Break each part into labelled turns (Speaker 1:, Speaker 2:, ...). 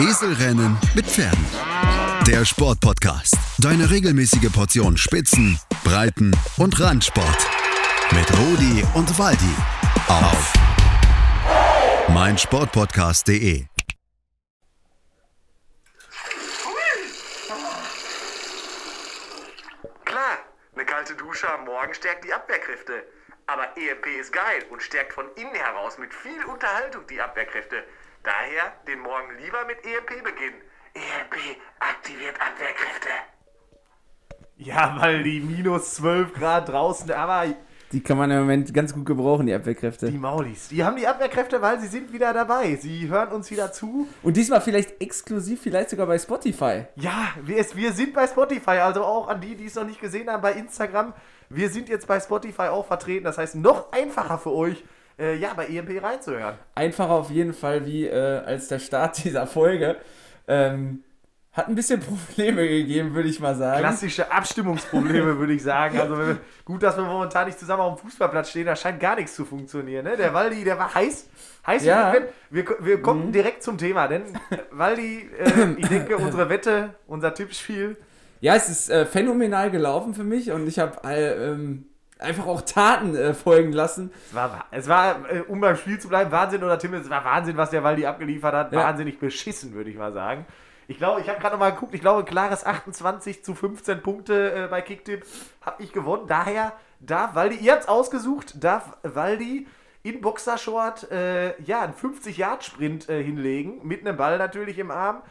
Speaker 1: Eselrennen mit Pferden. Der Sportpodcast. Deine regelmäßige Portion Spitzen, Breiten und Randsport. Mit Rudi und Waldi. Auf meinsportpodcast.de.
Speaker 2: Klar, eine kalte Dusche am Morgen stärkt die Abwehrkräfte. Aber EMP ist geil und stärkt von innen heraus mit viel Unterhaltung die Abwehrkräfte. Daher den Morgen lieber mit EMP beginnen. EMP aktiviert Abwehrkräfte.
Speaker 3: Ja, weil die minus 12 Grad draußen, aber
Speaker 4: Die kann man im Moment ganz gut gebrauchen, die Abwehrkräfte.
Speaker 3: die Maulis, die haben die Abwehrkräfte, weil sie sind wieder dabei. Sie hören uns wieder zu.
Speaker 4: Und diesmal vielleicht exklusiv, vielleicht sogar bei Spotify.
Speaker 3: Ja, wir, wir sind bei Spotify, also auch an die, die es noch nicht gesehen haben, bei Instagram. Wir sind jetzt bei Spotify auch vertreten. Das heißt, noch einfacher für euch, äh, ja, bei EMP reinzuhören.
Speaker 4: Einfacher auf jeden Fall wie äh, als der Start dieser Folge. Ähm, hat ein bisschen Probleme gegeben, würde ich mal sagen.
Speaker 3: Klassische Abstimmungsprobleme, würde ich sagen. Also wir, gut, dass wir momentan nicht zusammen auf dem Fußballplatz stehen, da scheint gar nichts zu funktionieren. Ne? Der Waldi, der war heiß. Heiß
Speaker 4: Ja.
Speaker 3: wir, wir kommen direkt zum Thema, denn Waldi, äh, ich denke, unsere Wette, unser Tippspiel,
Speaker 4: Ja, es ist äh, phänomenal gelaufen für mich und ich habe äh, ähm, einfach auch Taten äh, folgen lassen.
Speaker 3: es war, es war äh, um beim Spiel zu bleiben, Wahnsinn oder Tim, es war Wahnsinn, was der Waldi abgeliefert hat.
Speaker 4: Ja.
Speaker 3: Wahnsinnig beschissen, würde ich mal sagen. Ich glaube, ich habe gerade noch mal geguckt, ich glaube, klares 28 zu 15 Punkte äh, bei Kicktipp habe ich gewonnen. Daher darf Waldi, ihr habt es ausgesucht, darf Waldi in Boxershort äh, ja, einen 50-Yard-Sprint äh, hinlegen, mit einem Ball natürlich im Arm.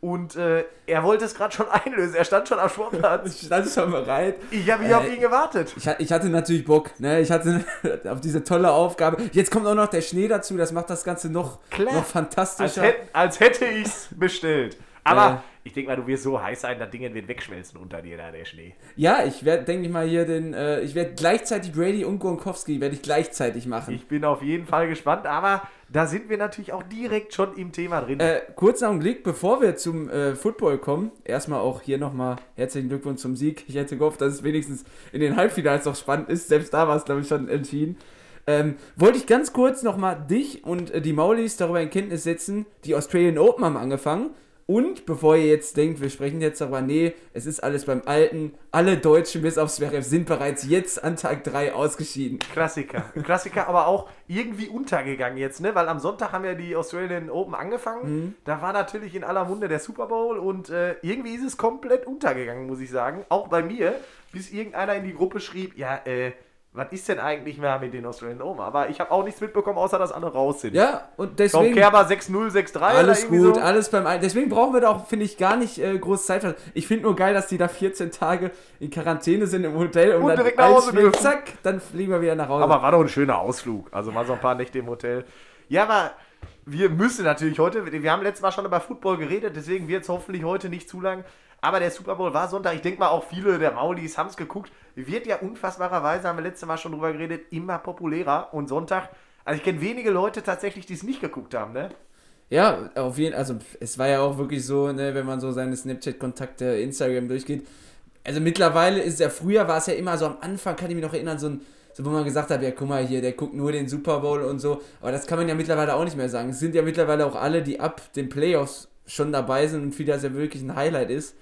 Speaker 3: Und äh, er wollte es gerade schon einlösen, er stand schon am Sportplatz.
Speaker 4: Ich stand schon bereit.
Speaker 3: Ich habe
Speaker 4: Äh,
Speaker 3: auf ihn gewartet.
Speaker 4: Ich, ich hatte natürlich Bock, ne? Ich hatte auf diese tolle Aufgabe. Jetzt kommt auch noch der Schnee dazu, das macht das Ganze noch,
Speaker 3: Klar.
Speaker 4: noch
Speaker 3: Als,
Speaker 4: fantastischer.
Speaker 3: hätt, als hätte ich es bestellt. Aber
Speaker 4: Äh.
Speaker 3: Ich denke mal, du wirst so heiß sein, das Ding wird wegschmelzen unter dir, da der Schnee.
Speaker 4: Ja, ich werde, denke ich mal, hier den, äh, ich werde gleichzeitig Brady und Gronkowski werde ich gleichzeitig machen.
Speaker 3: Ich bin auf jeden Fall gespannt, aber da sind wir natürlich auch direkt schon im Thema drin.
Speaker 4: äh, kurzer Augenblick, bevor wir zum äh, Football kommen, erstmal auch hier nochmal herzlichen Glückwunsch zum Sieg. Ich hätte gehofft, dass es wenigstens in den Halbfinals noch spannend ist. Selbst da war es, glaube ich, schon entschieden. Ähm, wollte ich ganz kurz nochmal dich und äh, die Maulis darüber in Kenntnis setzen. Die Australian Open haben angefangen. Und bevor ihr jetzt denkt, wir sprechen jetzt darüber, nee, es ist alles beim Alten. Alle Deutschen bis auf Zverev sind bereits jetzt an Tag 3 ausgeschieden.
Speaker 3: Klassiker. Klassiker, aber auch irgendwie untergegangen jetzt, ne? Weil am Sonntag haben ja die Australian Open angefangen. Da war natürlich in aller Munde der Super Bowl und äh, irgendwie ist es komplett untergegangen, muss ich sagen. Auch bei mir, bis irgendeiner in die Gruppe schrieb, ja, äh, was ist denn eigentlich mehr mit den Australian Open? Aber ich habe auch nichts mitbekommen, außer dass alle raus sind.
Speaker 4: Ja, und
Speaker 3: Tom
Speaker 4: deswegen...
Speaker 3: Kerber 6-0, 6-3
Speaker 4: Alles gut,
Speaker 3: so.
Speaker 4: alles beim Alten. Deswegen brauchen wir da auch, finde ich, gar nicht äh, groß Zeit. Ich finde nur geil, dass die da 14 Tage in Quarantäne sind im Hotel und,
Speaker 3: Und
Speaker 4: dann
Speaker 3: direkt nach
Speaker 4: ein
Speaker 3: Hause dürfen.
Speaker 4: zack, dann fliegen wir wieder nach Hause.
Speaker 3: Aber war doch ein schöner Ausflug. Also mal so ein paar Nächte im Hotel. Ja, aber wir müssen natürlich heute, wir haben letztes Mal schon über Football geredet, deswegen wird es hoffentlich heute nicht zu lang. Aber der Super Bowl war Sonntag. Ich denke mal, auch viele der Maulis haben es geguckt. Wird ja unfassbarerweise, haben wir letztes Mal schon drüber geredet, immer populärer. Und Sonntag, also ich kenne wenige Leute tatsächlich, die es nicht geguckt haben, ne?
Speaker 4: ja, auf jeden Fall, also es war ja auch wirklich so, ne, wenn man so seine Snapchat-Kontakte, Instagram durchgeht. Also mittlerweile ist ja, früher war es ja immer so am Anfang, kann ich mich noch erinnern, so ein, so wo man gesagt hat, ja guck mal hier, der guckt nur den Super Bowl und so. Aber das kann man ja mittlerweile auch nicht mehr sagen. Es sind ja mittlerweile auch alle, die ab den Playoffs schon dabei sind und für das ja wirklich ein Highlight ist.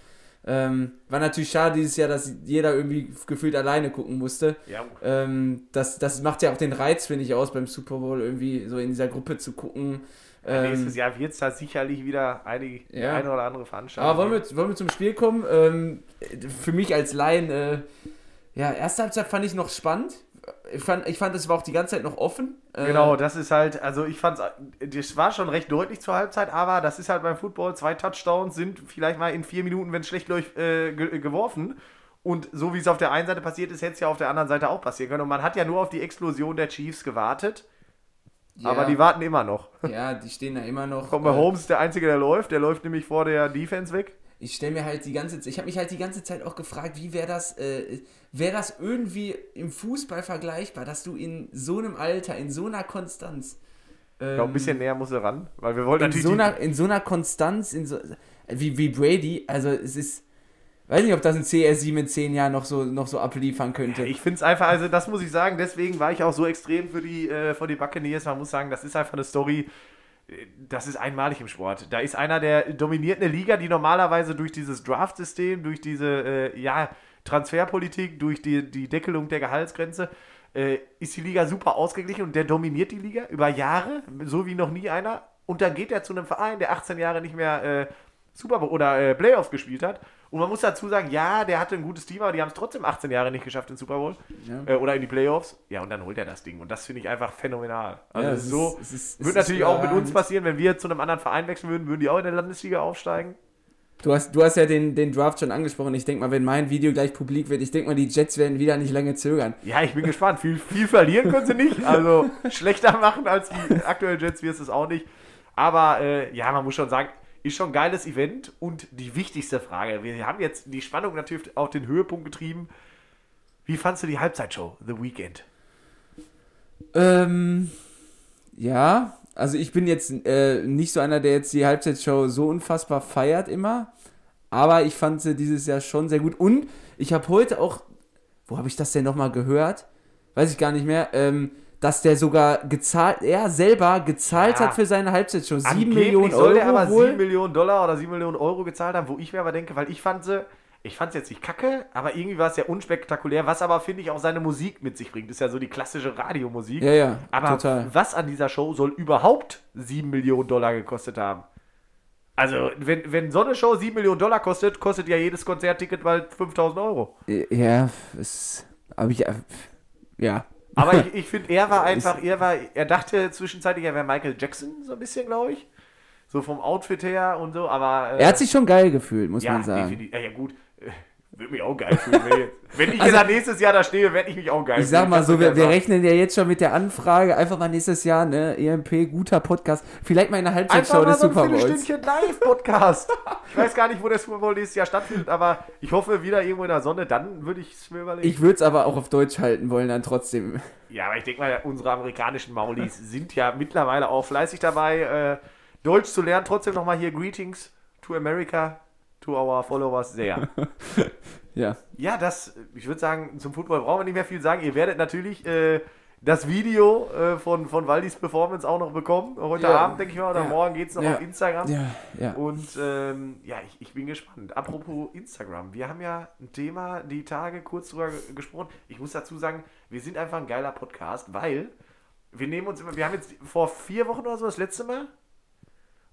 Speaker 4: Ähm, war natürlich schade dieses Jahr, dass jeder irgendwie gefühlt alleine gucken musste.
Speaker 3: Ja.
Speaker 4: Ähm, das, das macht ja auch den Reiz, finde ich, aus, beim Super Bowl irgendwie so in dieser Gruppe zu gucken. Ähm,
Speaker 3: Nächstes Jahr wird es da sicherlich wieder einige,
Speaker 4: Ja.
Speaker 3: eine oder andere Veranstaltung.
Speaker 4: aber wollen wir, wollen wir zum Spiel kommen? Ähm, für mich als Laien, äh, ja, erste Halbzeit fand ich noch spannend. Ich fand, ich fand, es war auch die ganze Zeit noch offen. Äh,
Speaker 3: Genau, das ist halt, also ich fand's, das war schon recht deutlich zur Halbzeit, aber das ist halt beim Football, zwei Touchdowns sind vielleicht mal in vier Minuten, wenn es schlecht läuft, äh, ge geworfen. Und so wie es auf der einen Seite passiert ist, hätte es ja auf der anderen Seite auch passieren können. Und man hat ja nur auf die Explosion der Chiefs gewartet,
Speaker 4: ja,
Speaker 3: aber die warten immer noch.
Speaker 4: Ja, die stehen da immer noch.
Speaker 3: Kommt mal,
Speaker 4: äh,
Speaker 3: Holmes ist der Einzige, der läuft. Der läuft nämlich vor der Defense weg.
Speaker 4: Ich stelle mir halt die ganze Zeit, ich habe mich halt die ganze Zeit auch gefragt, wie wäre das, äh, wäre das irgendwie im Fußball vergleichbar, dass du in so einem Alter, in so einer Konstanz,
Speaker 3: Ich glaube, ein bisschen näher muss er ran, weil wir wollten
Speaker 4: in
Speaker 3: natürlich.
Speaker 4: so, einer, in so einer Konstanz, in so, wie, wie Brady, also es ist, weiß nicht, ob das ein CR7 in zehn Jahren noch so, noch so abliefern könnte.
Speaker 3: Ich finde es einfach, also das muss ich sagen, deswegen war ich auch so extrem für die, äh, für die Buccaneers. Man muss sagen, das ist einfach eine Story, das ist einmalig im Sport. Da ist einer, der dominiert eine Liga, die normalerweise durch dieses Draft-System, durch diese äh, ja, Transferpolitik, durch die, die Deckelung der Gehaltsgrenze, äh, ist die Liga super ausgeglichen und der dominiert die Liga über Jahre, so wie noch nie einer. Und dann geht er zu einem Verein, der 18 Jahre nicht mehr äh, Super oder äh, Playoffs gespielt hat. Und man muss dazu sagen, ja, der hatte ein gutes Team, aber die haben es trotzdem 18 Jahre nicht geschafft in Super Bowl
Speaker 4: Ja.
Speaker 3: äh, oder in die Playoffs. Ja, und dann holt er das Ding. Und das finde ich einfach phänomenal. Also
Speaker 4: Ja,
Speaker 3: so,
Speaker 4: ist- ist-
Speaker 3: wird natürlich auch mit uns passieren, wenn wir zu einem anderen Verein wechseln würden, würden die auch in der Landesliga aufsteigen.
Speaker 4: Du hast, du hast ja den, den Draft schon angesprochen. Ich denke mal, wenn mein Video gleich publik wird, ich denke mal, die Jets werden wieder nicht lange zögern.
Speaker 3: Ja, ich bin gespannt. Viel, viel verlieren können sie nicht. Also schlechter machen als die aktuellen Jets wirst du es auch nicht. Aber äh, ja, man muss schon sagen, ist schon ein geiles Event. Und die wichtigste Frage, wir haben jetzt die Spannung natürlich auf den Höhepunkt getrieben. Wie fandst du die Halbzeitshow, The Weekend?
Speaker 4: Ähm, ja, also ich bin jetzt äh, nicht so einer, der jetzt die Halbzeitshow so unfassbar feiert immer. Aber ich fand sie dieses Jahr schon sehr gut. Und ich habe heute auch, wo habe ich das denn nochmal gehört? Weiß ich gar nicht mehr. Ähm, dass der sogar gezahlt, er selber gezahlt
Speaker 3: Ja.
Speaker 4: hat für seine Halbzeitshow. 7
Speaker 3: Angeblich
Speaker 4: Millionen
Speaker 3: soll der
Speaker 4: Euro
Speaker 3: aber
Speaker 4: wohl.
Speaker 3: 7 Millionen Dollar oder 7 Millionen Euro gezahlt haben, wo ich mir aber denke, weil ich fand sie, ich fand es jetzt nicht kacke, aber irgendwie war es ja unspektakulär, was aber, finde ich, auch seine Musik mit sich bringt. Das ist ja so die klassische Radiomusik.
Speaker 4: Ja, ja,
Speaker 3: Aber
Speaker 4: total.
Speaker 3: was an dieser Show soll überhaupt 7 Millionen Dollar gekostet haben? Also, wenn, wenn so eine Show 7 Millionen Dollar kostet, kostet ja jedes Konzertticket bald 5000 Euro.
Speaker 4: Ja, es, aber ich, ja.
Speaker 3: Aber ich, ich finde, er war einfach, er war, er dachte zwischenzeitlich, er wäre Michael Jackson, so ein bisschen, glaube ich. So vom Outfit her und so, aber. äh,
Speaker 4: Er hat sich schon geil gefühlt, muss
Speaker 3: ja,
Speaker 4: man sagen.
Speaker 3: Ja, ja, gut. Würde mich auch geil fühlen. Wenn, ich-
Speaker 4: Also-
Speaker 3: dann nächstes Jahr da stehe, werde ich mich auch geil
Speaker 4: Ich sag
Speaker 3: fühlen.
Speaker 4: mal so, wir, wir rechnen ja jetzt schon mit der Anfrage, einfach mal nächstes Jahr, ne, EMP, guter Podcast, vielleicht mal in der
Speaker 3: Einfach
Speaker 4: Halbzeitshow
Speaker 3: mal
Speaker 4: des
Speaker 3: so ein
Speaker 4: Super Bowls.
Speaker 3: Viertelstündchen Live-Podcast. Ich weiß gar nicht, wo der Super Bowl dieses Jahr stattfindet, aber ich hoffe wieder irgendwo in der Sonne, dann würde ich es mir überlegen.
Speaker 4: Ich würde es aber auch auf Deutsch halten wollen, dann trotzdem.
Speaker 3: ja, aber ich denke mal, unsere amerikanischen Maulis sind ja mittlerweile auch fleißig dabei, äh, Deutsch zu lernen. Trotzdem nochmal hier Greetings to America, to our followers sehr.
Speaker 4: Ja.
Speaker 3: Ja, das, ich würde sagen, zum Football brauchen wir nicht mehr viel sagen. Ihr werdet natürlich äh, das Video äh, von, von Waldis Performance auch noch bekommen. Heute
Speaker 4: Ja.
Speaker 3: Abend, denke ich mal, oder
Speaker 4: Ja.
Speaker 3: morgen geht es noch
Speaker 4: Ja.
Speaker 3: auf Instagram.
Speaker 4: Ja, ja.
Speaker 3: Und ähm, ja, ich, ich bin gespannt. Apropos Instagram, wir haben ja ein Thema die Tage kurz drüber ge- gesprochen. Ich muss dazu sagen, wir sind einfach ein geiler Podcast, weil wir nehmen uns immer, wir haben jetzt vor vier Wochen oder so das letzte Mal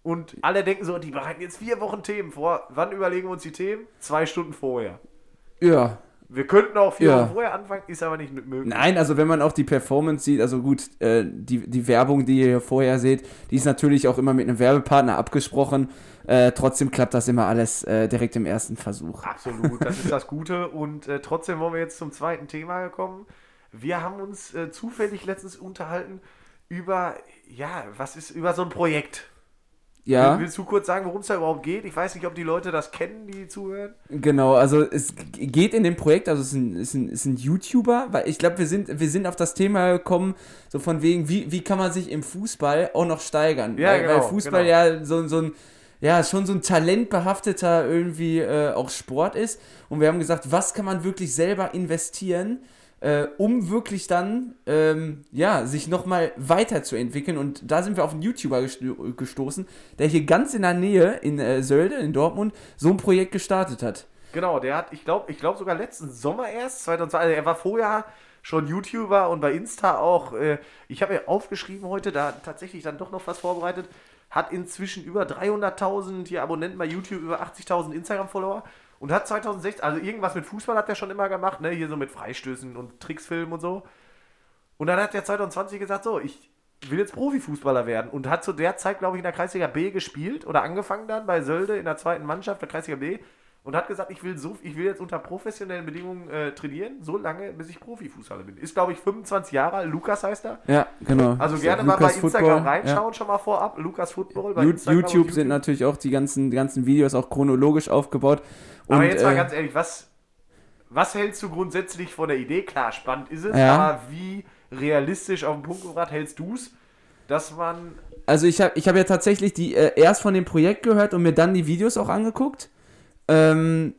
Speaker 3: und alle denken so, die bereiten jetzt vier Wochen Themen vor. Wann überlegen wir uns die Themen? Zwei Stunden vorher.
Speaker 4: Ja.
Speaker 3: Wir könnten auch vier
Speaker 4: Ja.
Speaker 3: Wochen vorher anfangen, ist aber nicht möglich.
Speaker 4: Nein, also wenn man auch die Performance sieht, also gut, äh, die, die Werbung, die ihr hier vorher seht, die ist natürlich auch immer mit einem Werbepartner abgesprochen. Äh, trotzdem klappt das immer alles äh, direkt im ersten Versuch.
Speaker 3: Absolut, das ist das Gute. Und äh, trotzdem wollen wir jetzt zum zweiten Thema kommen. Wir haben uns äh, zufällig letztens unterhalten über, ja, was ist, über so ein Projekt.
Speaker 4: Ja.
Speaker 3: Willst du kurz sagen, worum es da überhaupt geht? Ich weiß nicht, ob die Leute das kennen, die zuhören.
Speaker 4: Genau, also es geht in dem Projekt, also es ist ein, ist ein, ist ein YouTuber, weil ich glaube, wir sind, wir sind auf das Thema gekommen, so von wegen, wie, wie kann man sich im Fußball auch noch steigern?
Speaker 3: Ja,
Speaker 4: weil,
Speaker 3: genau,
Speaker 4: weil Fußball
Speaker 3: genau.
Speaker 4: ja so, so ein, ja, schon so ein talentbehafteter irgendwie äh, auch Sport ist. Und wir haben gesagt, was kann man wirklich selber investieren, äh, um wirklich dann, ähm, ja, sich nochmal weiterzuentwickeln. Und da sind wir auf einen YouTuber gesto gestoßen, der hier ganz in der Nähe in äh, Sölde, in Dortmund, so ein Projekt gestartet hat.
Speaker 3: Genau, der hat, ich glaube, ich glaube sogar letzten Sommer erst, 2020, also er war vorher schon YouTuber und bei Insta auch, äh, ich habe ja aufgeschrieben heute, da tatsächlich dann doch noch was vorbereitet, hat inzwischen über 300.000 hier Abonnenten bei YouTube, über 80.000 Instagram-Follower und hat 2016, also irgendwas mit Fußball hat er schon immer gemacht, ne, hier so mit Freistößen und Tricksfilmen und so. Und dann hat er 2020 gesagt, so, ich will jetzt Profifußballer werden und hat zu der Zeit, glaube ich, in der Kreisliga B gespielt oder angefangen dann bei Sölde in der zweiten Mannschaft der Kreisliga B und hat gesagt, ich will so, ich will jetzt unter professionellen Bedingungen äh, trainieren, so lange, bis ich Profifußballer bin. Ist, glaube ich, 25 Jahre alt, Lukas heißt er.
Speaker 4: Ja, genau.
Speaker 3: Also
Speaker 4: So,
Speaker 3: gerne mal bei Instagram
Speaker 4: Football,
Speaker 3: reinschauen, schon mal vorab. Lukas Football bei
Speaker 4: Ja.
Speaker 3: Und
Speaker 4: YouTube sind natürlich auch die ganzen, die ganzen Videos auch chronologisch aufgebaut. Und,
Speaker 3: Aber jetzt mal
Speaker 4: äh,
Speaker 3: ganz ehrlich, was, was hältst du grundsätzlich von der Idee? Klar, spannend ist es,
Speaker 4: Ja.
Speaker 3: aber wie realistisch auf den Punkt gebracht hältst du es, dass man
Speaker 4: Also ich habe ich hab ja tatsächlich die äh, erst von dem Projekt gehört und mir dann die Videos auch angeguckt. Ähm,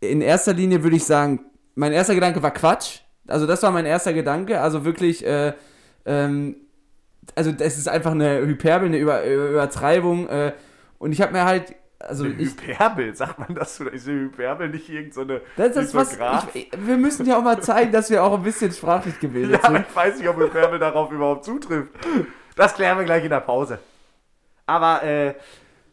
Speaker 4: in erster Linie würde ich sagen, mein erster Gedanke war Quatsch. Also das war mein erster Gedanke. Also wirklich, äh, ähm, also das ist einfach eine Hyperbel, eine Über Übertreibung. Äh, und ich habe mir halt, also
Speaker 3: Eine
Speaker 4: ich,
Speaker 3: Hyperbel, sagt man das? Oder ist eine Hyperbel nicht irgendeine
Speaker 4: das ist was, ich, wir müssen ja auch mal zeigen, dass wir auch ein bisschen sprachlich gebildet
Speaker 3: Ja,
Speaker 4: sind.
Speaker 3: ich weiß nicht, ob Hyperbel darauf überhaupt zutrifft. Das klären wir gleich in der Pause. Aber, äh,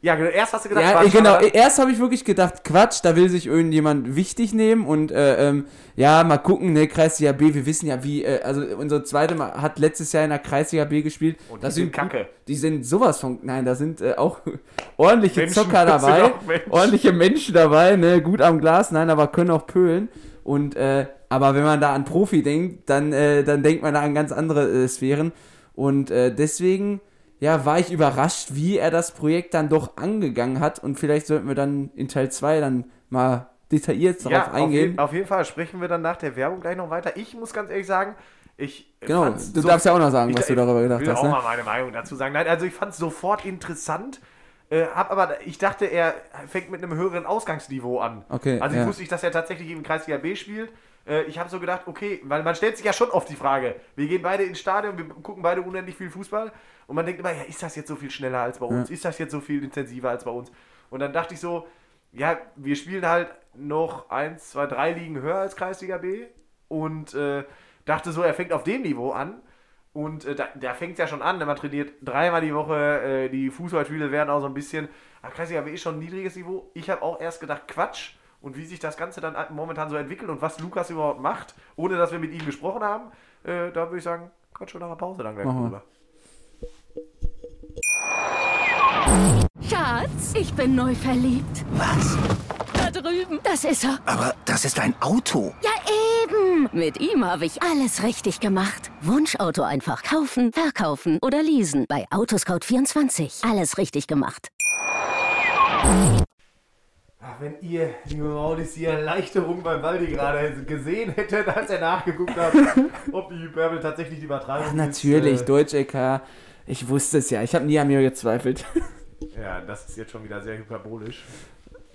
Speaker 3: ja, genau, erst hast du gedacht,
Speaker 4: Ja,
Speaker 3: Quatsch,
Speaker 4: genau. Erst habe ich wirklich gedacht, Quatsch, da will sich irgendjemand wichtig nehmen und äh, ähm, ja, mal gucken, ne, Kreisliga B, wir wissen ja wie, äh, also unsere zweite Mal hat letztes Jahr in der Kreisliga B gespielt.
Speaker 3: Und die
Speaker 4: Das
Speaker 3: sind kacke.
Speaker 4: Die sind sowas von, nein, da sind äh, auch ordentliche
Speaker 3: Menschen
Speaker 4: Zocker dabei,
Speaker 3: Menschen.
Speaker 4: ordentliche Menschen dabei, ne, gut am Glas, nein, aber können auch pölen. Und, äh, aber wenn man da an Profi denkt, dann, äh, dann denkt man da an ganz andere äh, Sphären. Und deswegen, ja, war ich überrascht, wie er das Projekt dann doch angegangen hat. Und vielleicht sollten wir dann in Teil 2 dann mal detailliert darauf
Speaker 3: ja, auf,
Speaker 4: eingehen.
Speaker 3: je, auf jeden Fall sprechen wir dann nach der Werbung gleich noch weiter. Ich muss ganz ehrlich sagen, ich
Speaker 4: Genau, du darfst ja auch noch sagen,
Speaker 3: ich-
Speaker 4: was du darüber gedacht
Speaker 3: ich will
Speaker 4: hast,
Speaker 3: auch
Speaker 4: ne?
Speaker 3: mal meine Meinung dazu sagen. Nein, also ich fand es sofort interessant, äh, hab aber, ich dachte, er fängt mit einem höheren Ausgangsniveau an.
Speaker 4: Okay,
Speaker 3: Also ich
Speaker 4: ja.
Speaker 3: wusste nicht, dass er tatsächlich im Kreisliga B spielt. Äh, ich habe so gedacht, okay, weil man stellt sich ja schon oft die Frage, wir gehen beide ins Stadion, wir gucken beide unendlich viel Fußball und man denkt immer, ja, ist das jetzt so viel schneller als bei uns? Ist das jetzt so viel intensiver als bei uns? Und dann dachte ich so, ja, wir spielen halt noch eins, zwei, drei Ligen höher als Kreisliga B und äh, dachte so, er fängt auf dem Niveau an. Und äh, da, da fängt es ja schon an, man trainiert dreimal die Woche, äh, die Fußballspiele werden auch so ein bisschen, aber Kreisliga B ist schon ein niedriges Niveau. Ich habe auch erst gedacht, Quatsch. Und wie sich das Ganze dann momentan so entwickelt und was Lukas überhaupt macht, ohne dass wir mit ihm gesprochen haben, äh, da würde ich sagen, Quatsch schon nach der Pause dann gleich drüber.
Speaker 5: Schatz, ich bin neu verliebt.
Speaker 6: Was?
Speaker 5: Da drüben. Das ist er.
Speaker 6: Aber das ist ein Auto.
Speaker 5: Ja, eben. Mit ihm habe ich alles richtig gemacht. Wunschauto einfach kaufen, verkaufen oder leasen. Bei Autoscout24. Alles richtig gemacht.
Speaker 3: Ach, wenn ihr, liebe Maudis, die Erleichterung beim Waldi gerade gesehen hättet, als er nachgeguckt hat, ob die Hyperbel tatsächlich die Übertreibung
Speaker 4: Ach, natürlich,
Speaker 3: ist. Äh,
Speaker 4: Deutsch-LK. Ich wusste es ja, ich habe nie an mir gezweifelt.
Speaker 3: Ja, das ist jetzt schon wieder sehr hyperbolisch.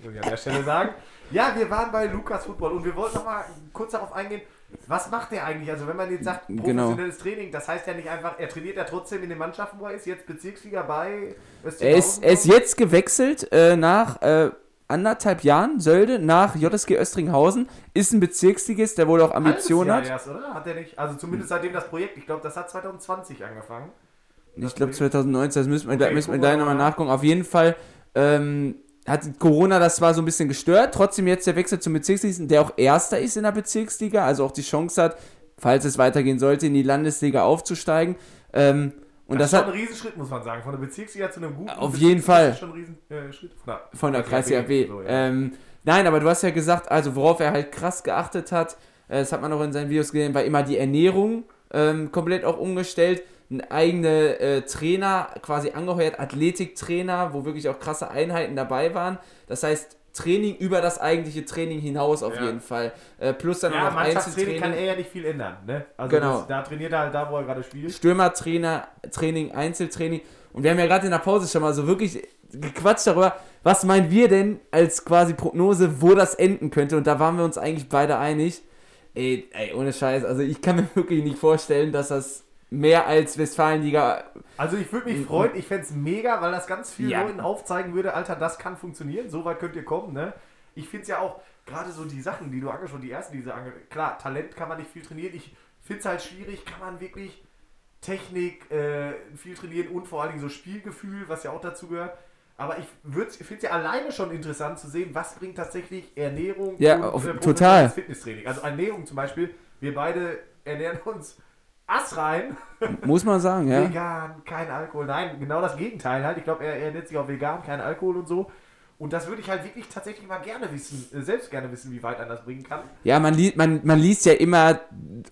Speaker 3: Muss ich an der Stelle sagen. Ja, wir waren bei Lukas Football und wir wollten noch mal kurz darauf eingehen, was macht der eigentlich? Also wenn man jetzt sagt,
Speaker 4: Genau.
Speaker 3: professionelles Training, das heißt ja nicht einfach, er trainiert ja trotzdem in den Mannschaften, wo er ist, jetzt Bezirksliga bei
Speaker 4: Er ist, er ist jetzt gewechselt äh, nach äh, anderthalb Jahren, Sölde, nach JSG Östringhausen. Ist ein Bezirksligist, der wohl auch Ambitionen hat.
Speaker 3: Erst, oder? Hat er nicht? Also zumindest seitdem das Projekt, ich glaube, das hat 2020 angefangen.
Speaker 4: Ich glaube 2019, das müssen wir,
Speaker 3: Okay,
Speaker 4: da müssen wir gleich nochmal
Speaker 3: mal.
Speaker 4: nachgucken. Auf jeden Fall ähm, hat Corona das zwar so ein bisschen gestört, trotzdem jetzt der Wechsel zum Bezirksligisten, der auch Erster ist in der Bezirksliga, also auch die Chance hat, falls es weitergehen sollte, in die Landesliga aufzusteigen. Ähm, und
Speaker 3: Das,
Speaker 4: das,
Speaker 3: ist schon ein Riesenschritt, muss man sagen. Von der Bezirksliga zu einem guten
Speaker 4: Auf jeden Fall.
Speaker 3: ist schon ein Riesenschritt. Von der,
Speaker 4: der Kreisliga B.
Speaker 3: So, ja.
Speaker 4: ähm, nein, aber du hast ja gesagt, also worauf er halt krass geachtet hat, äh, das hat man auch in seinen Videos gesehen, war immer die Ernährung ähm, komplett auch umgestellt. Ein eigene äh, Trainer quasi angeheuert, Athletiktrainer, wo wirklich auch krasse Einheiten dabei waren. Das heißt, Training über das eigentliche Training hinaus auf
Speaker 3: Ja.
Speaker 4: jeden Fall. Äh, plus dann
Speaker 3: ja,
Speaker 4: auch noch
Speaker 3: Mannschaftstraining kann
Speaker 4: Einzeltraining.
Speaker 3: er ja nicht viel ändern. Ne? Also
Speaker 4: Genau.
Speaker 3: das, da trainiert er halt da, wo er gerade spielt.
Speaker 4: Stürmertrainer, Training, Einzeltraining. Und wir haben ja gerade in der Pause schon mal so wirklich gequatscht darüber, was meinen wir denn als quasi Prognose, wo das enden könnte. Und da waren wir uns eigentlich beide einig. Ey, ey ohne Scheiß, also ich kann mir wirklich nicht vorstellen, dass das mehr als Westfalenliga.
Speaker 3: Also ich würde mich freuen, ich fände es mega, weil das ganz vielen
Speaker 4: Ja.
Speaker 3: Leuten aufzeigen würde, Alter, das kann funktionieren, so weit könnt ihr kommen, ne? Ich finde es ja auch, gerade so die Sachen, die du angesprochen die ersten, die du ange Klar, Talent kann man nicht viel trainieren, ich finde es halt schwierig, kann man wirklich Technik äh, viel trainieren und vor allen Dingen so Spielgefühl, was ja auch dazu gehört. Aber ich finde es ja alleine schon interessant zu sehen, was bringt tatsächlich Ernährung
Speaker 4: Ja, auf-
Speaker 3: professionelles
Speaker 4: total.
Speaker 3: Fitnesstraining. Also Ernährung zum Beispiel, wir beide ernähren uns assrein.
Speaker 4: Muss man sagen, ja.
Speaker 3: Vegan, kein Alkohol. Nein, genau das Gegenteil halt. Ich glaube, er, er nennt sich auch vegan, kein Alkohol und so. Und das würde ich halt wirklich tatsächlich mal gerne wissen, äh, selbst gerne wissen, wie weit man das bringen kann.
Speaker 4: Ja, man, li man, man liest ja immer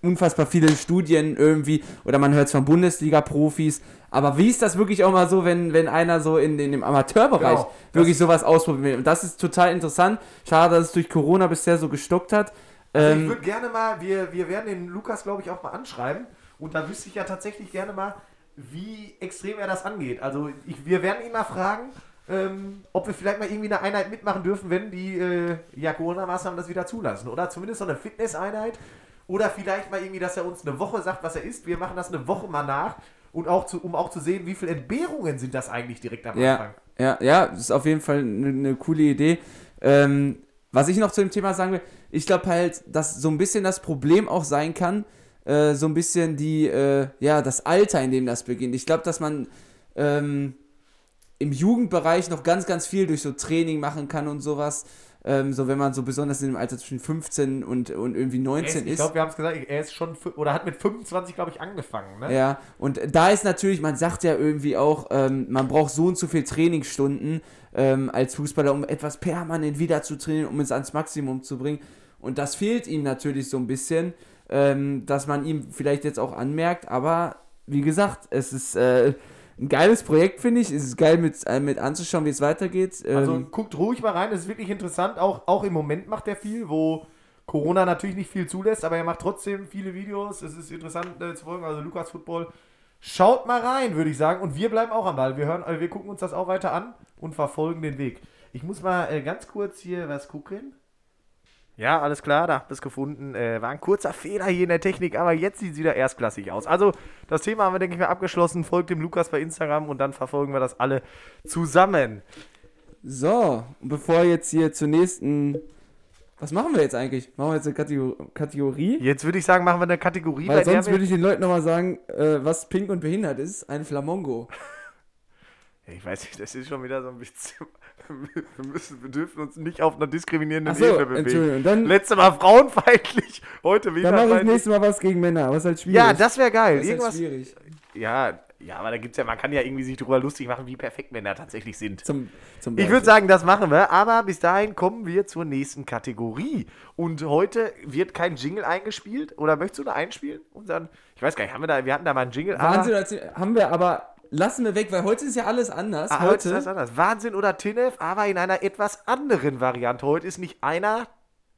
Speaker 4: unfassbar viele Studien irgendwie oder man hört es von Bundesliga-Profis. Aber wie ist das wirklich auch mal so, wenn, wenn einer so in, in dem Amateurbereich
Speaker 3: Genau.
Speaker 4: wirklich sowas ausprobiert? Und das ist total interessant. Schade, dass es durch Corona bisher so gestockt hat.
Speaker 3: Also ich
Speaker 4: Ähm,
Speaker 3: würde gerne mal, wir, wir werden den Lukas, glaube ich, auch mal anschreiben. Und da wüsste ich ja tatsächlich gerne mal, wie extrem er das angeht. Also ich, wir werden ihn mal fragen, ähm, ob wir vielleicht mal irgendwie eine Einheit mitmachen dürfen, wenn die äh, ja, Corona-Maßnahmen das wieder zulassen. Oder zumindest so eine Fitnesseinheit. Oder vielleicht mal irgendwie, dass er uns eine Woche sagt, was er isst. Wir machen das eine Woche mal nach und auch zu, um auch zu sehen, wie viele Entbehrungen sind das eigentlich direkt am
Speaker 4: Ja,
Speaker 3: Anfang.
Speaker 4: ja, ja, das ist auf jeden Fall eine, eine coole Idee. Ähm, was ich noch zu dem Thema sagen will, ich glaube halt, dass so ein bisschen das Problem auch sein kann, äh, so ein bisschen die, äh, ja, das Alter, in dem das beginnt. Ich glaube, dass man ähm, im Jugendbereich noch ganz, ganz viel durch so Training machen kann und sowas. Ähm, so wenn man so besonders in dem Alter zwischen 15 und, und irgendwie
Speaker 3: Er
Speaker 4: 19
Speaker 3: ist, ich
Speaker 4: ist.
Speaker 3: glaube, wir haben es gesagt, er ist schon, oder hat mit 25, glaube ich, angefangen. Ne?
Speaker 4: Ja, und da ist natürlich, man sagt ja irgendwie auch, ähm, man braucht so und so viel Trainingsstunden ähm, als Fußballer, um etwas permanent wieder zu trainieren, um es ans Maximum zu bringen. Und das fehlt ihm natürlich so ein bisschen, ähm, dass man ihm vielleicht jetzt auch anmerkt, aber wie gesagt, es ist äh, ein geiles Projekt, finde ich. Es ist geil mit, äh, mit anzuschauen, wie es weitergeht. Ähm,
Speaker 3: Also guckt ruhig mal rein, das ist wirklich interessant. Auch, auch im Moment macht er viel, wo Corona natürlich nicht viel zulässt, aber er macht trotzdem viele Videos. Es ist interessant äh, zu folgen. Also Lukas Football. Schaut mal rein, würde ich sagen. Und wir bleiben auch am Ball. Wir, hören, äh, wir gucken uns das auch weiter an und verfolgen den Weg. Ich muss mal äh, ganz kurz hier was gucken. Ja, alles klar, da habt ihr es gefunden. Äh, war ein kurzer Fehler hier in der Technik, aber jetzt sieht es wieder erstklassig aus. Also, das Thema haben wir, denke ich mal, abgeschlossen. Folgt dem Lukas bei Instagram und dann verfolgen wir das alle zusammen.
Speaker 4: so, bevor jetzt hier zur nächsten. Was machen wir jetzt eigentlich? Machen wir jetzt eine Kategor Kategorie?
Speaker 3: Jetzt würde ich sagen, machen wir eine Kategorie,
Speaker 4: Weil sonst würde ich den Leuten nochmal sagen, äh, was pink und behindert ist, ein Flamongo.
Speaker 3: Ich weiß nicht, das ist schon wieder so ein bisschen. Wir, müssen, wir dürfen uns nicht auf einer diskriminierenden
Speaker 4: Achso,
Speaker 3: Ebene bewegen.
Speaker 4: Dann,
Speaker 3: Letztes Mal frauenfeindlich, heute wieder.
Speaker 4: dann mache ich nächstes Mal was gegen Männer, aber ist halt schwierig.
Speaker 3: Ja, das wäre geil.
Speaker 4: das ist halt schwierig.
Speaker 3: Ja, ja, aber da gibt's ja, man kann ja irgendwie sich drüber lustig machen, wie perfekt Männer tatsächlich sind.
Speaker 4: Zum, zum
Speaker 3: Ich würde sagen, das machen wir, aber bis dahin kommen wir zur nächsten Kategorie. Und heute wird kein Jingle eingespielt. Oder möchtest du da einspielen? Und dann, ich weiß gar nicht, haben wir da, wir hatten da mal einen Jingle.
Speaker 4: Wahnsinn, haben wir aber, lassen wir weg, weil heute ist ja alles anders.
Speaker 3: Ah, heute ist
Speaker 4: heute,
Speaker 3: das anders. Wahnsinn oder Tinef, aber in einer etwas anderen Variante. Heute ist nicht einer,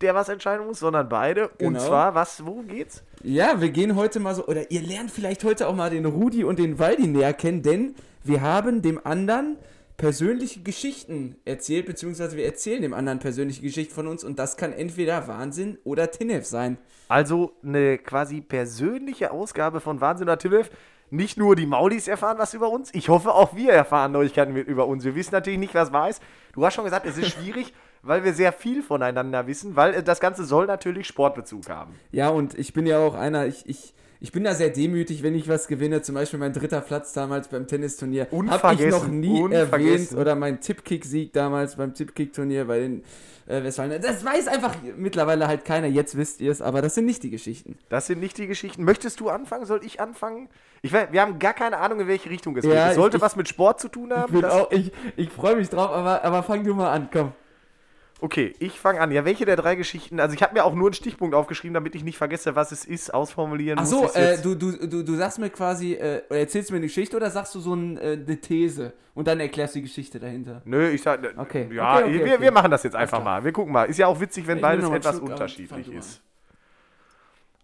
Speaker 3: der was entscheiden muss, sondern beide. Und
Speaker 4: Genau.
Speaker 3: zwar, was, worum geht's?
Speaker 4: ja, wir gehen heute mal so, oder ihr lernt vielleicht heute auch mal den Rudi und den Waldi näher kennen, denn wir haben dem anderen persönliche Geschichten erzählt, beziehungsweise wir erzählen dem anderen persönliche Geschichten von uns und das kann entweder Wahnsinn oder Tinef sein.
Speaker 3: Also eine quasi persönliche Ausgabe von Wahnsinn oder Tinef. Nicht nur die Maulis erfahren was über uns, ich hoffe auch wir erfahren Neuigkeiten über uns. Wir wissen natürlich nicht, was wahr ist. Du hast schon gesagt, es ist schwierig, weil wir sehr viel voneinander wissen, weil äh, das Ganze soll natürlich Sportbezug haben.
Speaker 4: Ja, und ich bin ja auch einer, ich, ich, ich bin da sehr demütig, wenn ich was gewinne. Zum Beispiel mein dritter Platz damals beim Tennisturnier. Habe ich noch nie erwähnt. Oder mein Tippkick-Sieg damals beim Tippkick-Turnier bei den äh, Westfalen. Das weiß einfach mittlerweile halt keiner. Jetzt wisst ihr es, aber das sind nicht die Geschichten.
Speaker 3: Das sind nicht die Geschichten. Möchtest du anfangen? Soll ich anfangen? Ich weiß, wir haben gar keine Ahnung, in welche Richtung es
Speaker 4: Ja,
Speaker 3: geht. Es
Speaker 4: ich-
Speaker 3: sollte
Speaker 4: ich-
Speaker 3: was mit Sport zu tun
Speaker 4: Ich,
Speaker 3: haben.
Speaker 4: auch, ich, ich freue mich drauf, aber, aber fang du mal an, komm.
Speaker 3: Okay, ich fange an. Ja, welche der drei Geschichten? Also ich habe mir auch nur einen Stichpunkt aufgeschrieben, damit ich nicht vergesse, was es ist. Ausformulieren
Speaker 4: Ach
Speaker 3: muss
Speaker 4: so,
Speaker 3: ich's
Speaker 4: äh, du, du, du, du sagst mir quasi, äh, erzählst mir eine Geschichte oder sagst du so ein, äh, eine These und dann erklärst du die Geschichte dahinter?
Speaker 3: Nö, ich sag,
Speaker 4: Okay,
Speaker 3: ja,
Speaker 4: okay, okay,
Speaker 3: wir,
Speaker 4: okay.
Speaker 3: wir machen das jetzt einfach mal. Wir gucken mal. Ist ja auch witzig, wenn
Speaker 4: Ich
Speaker 3: beides etwas unterschiedlich ist.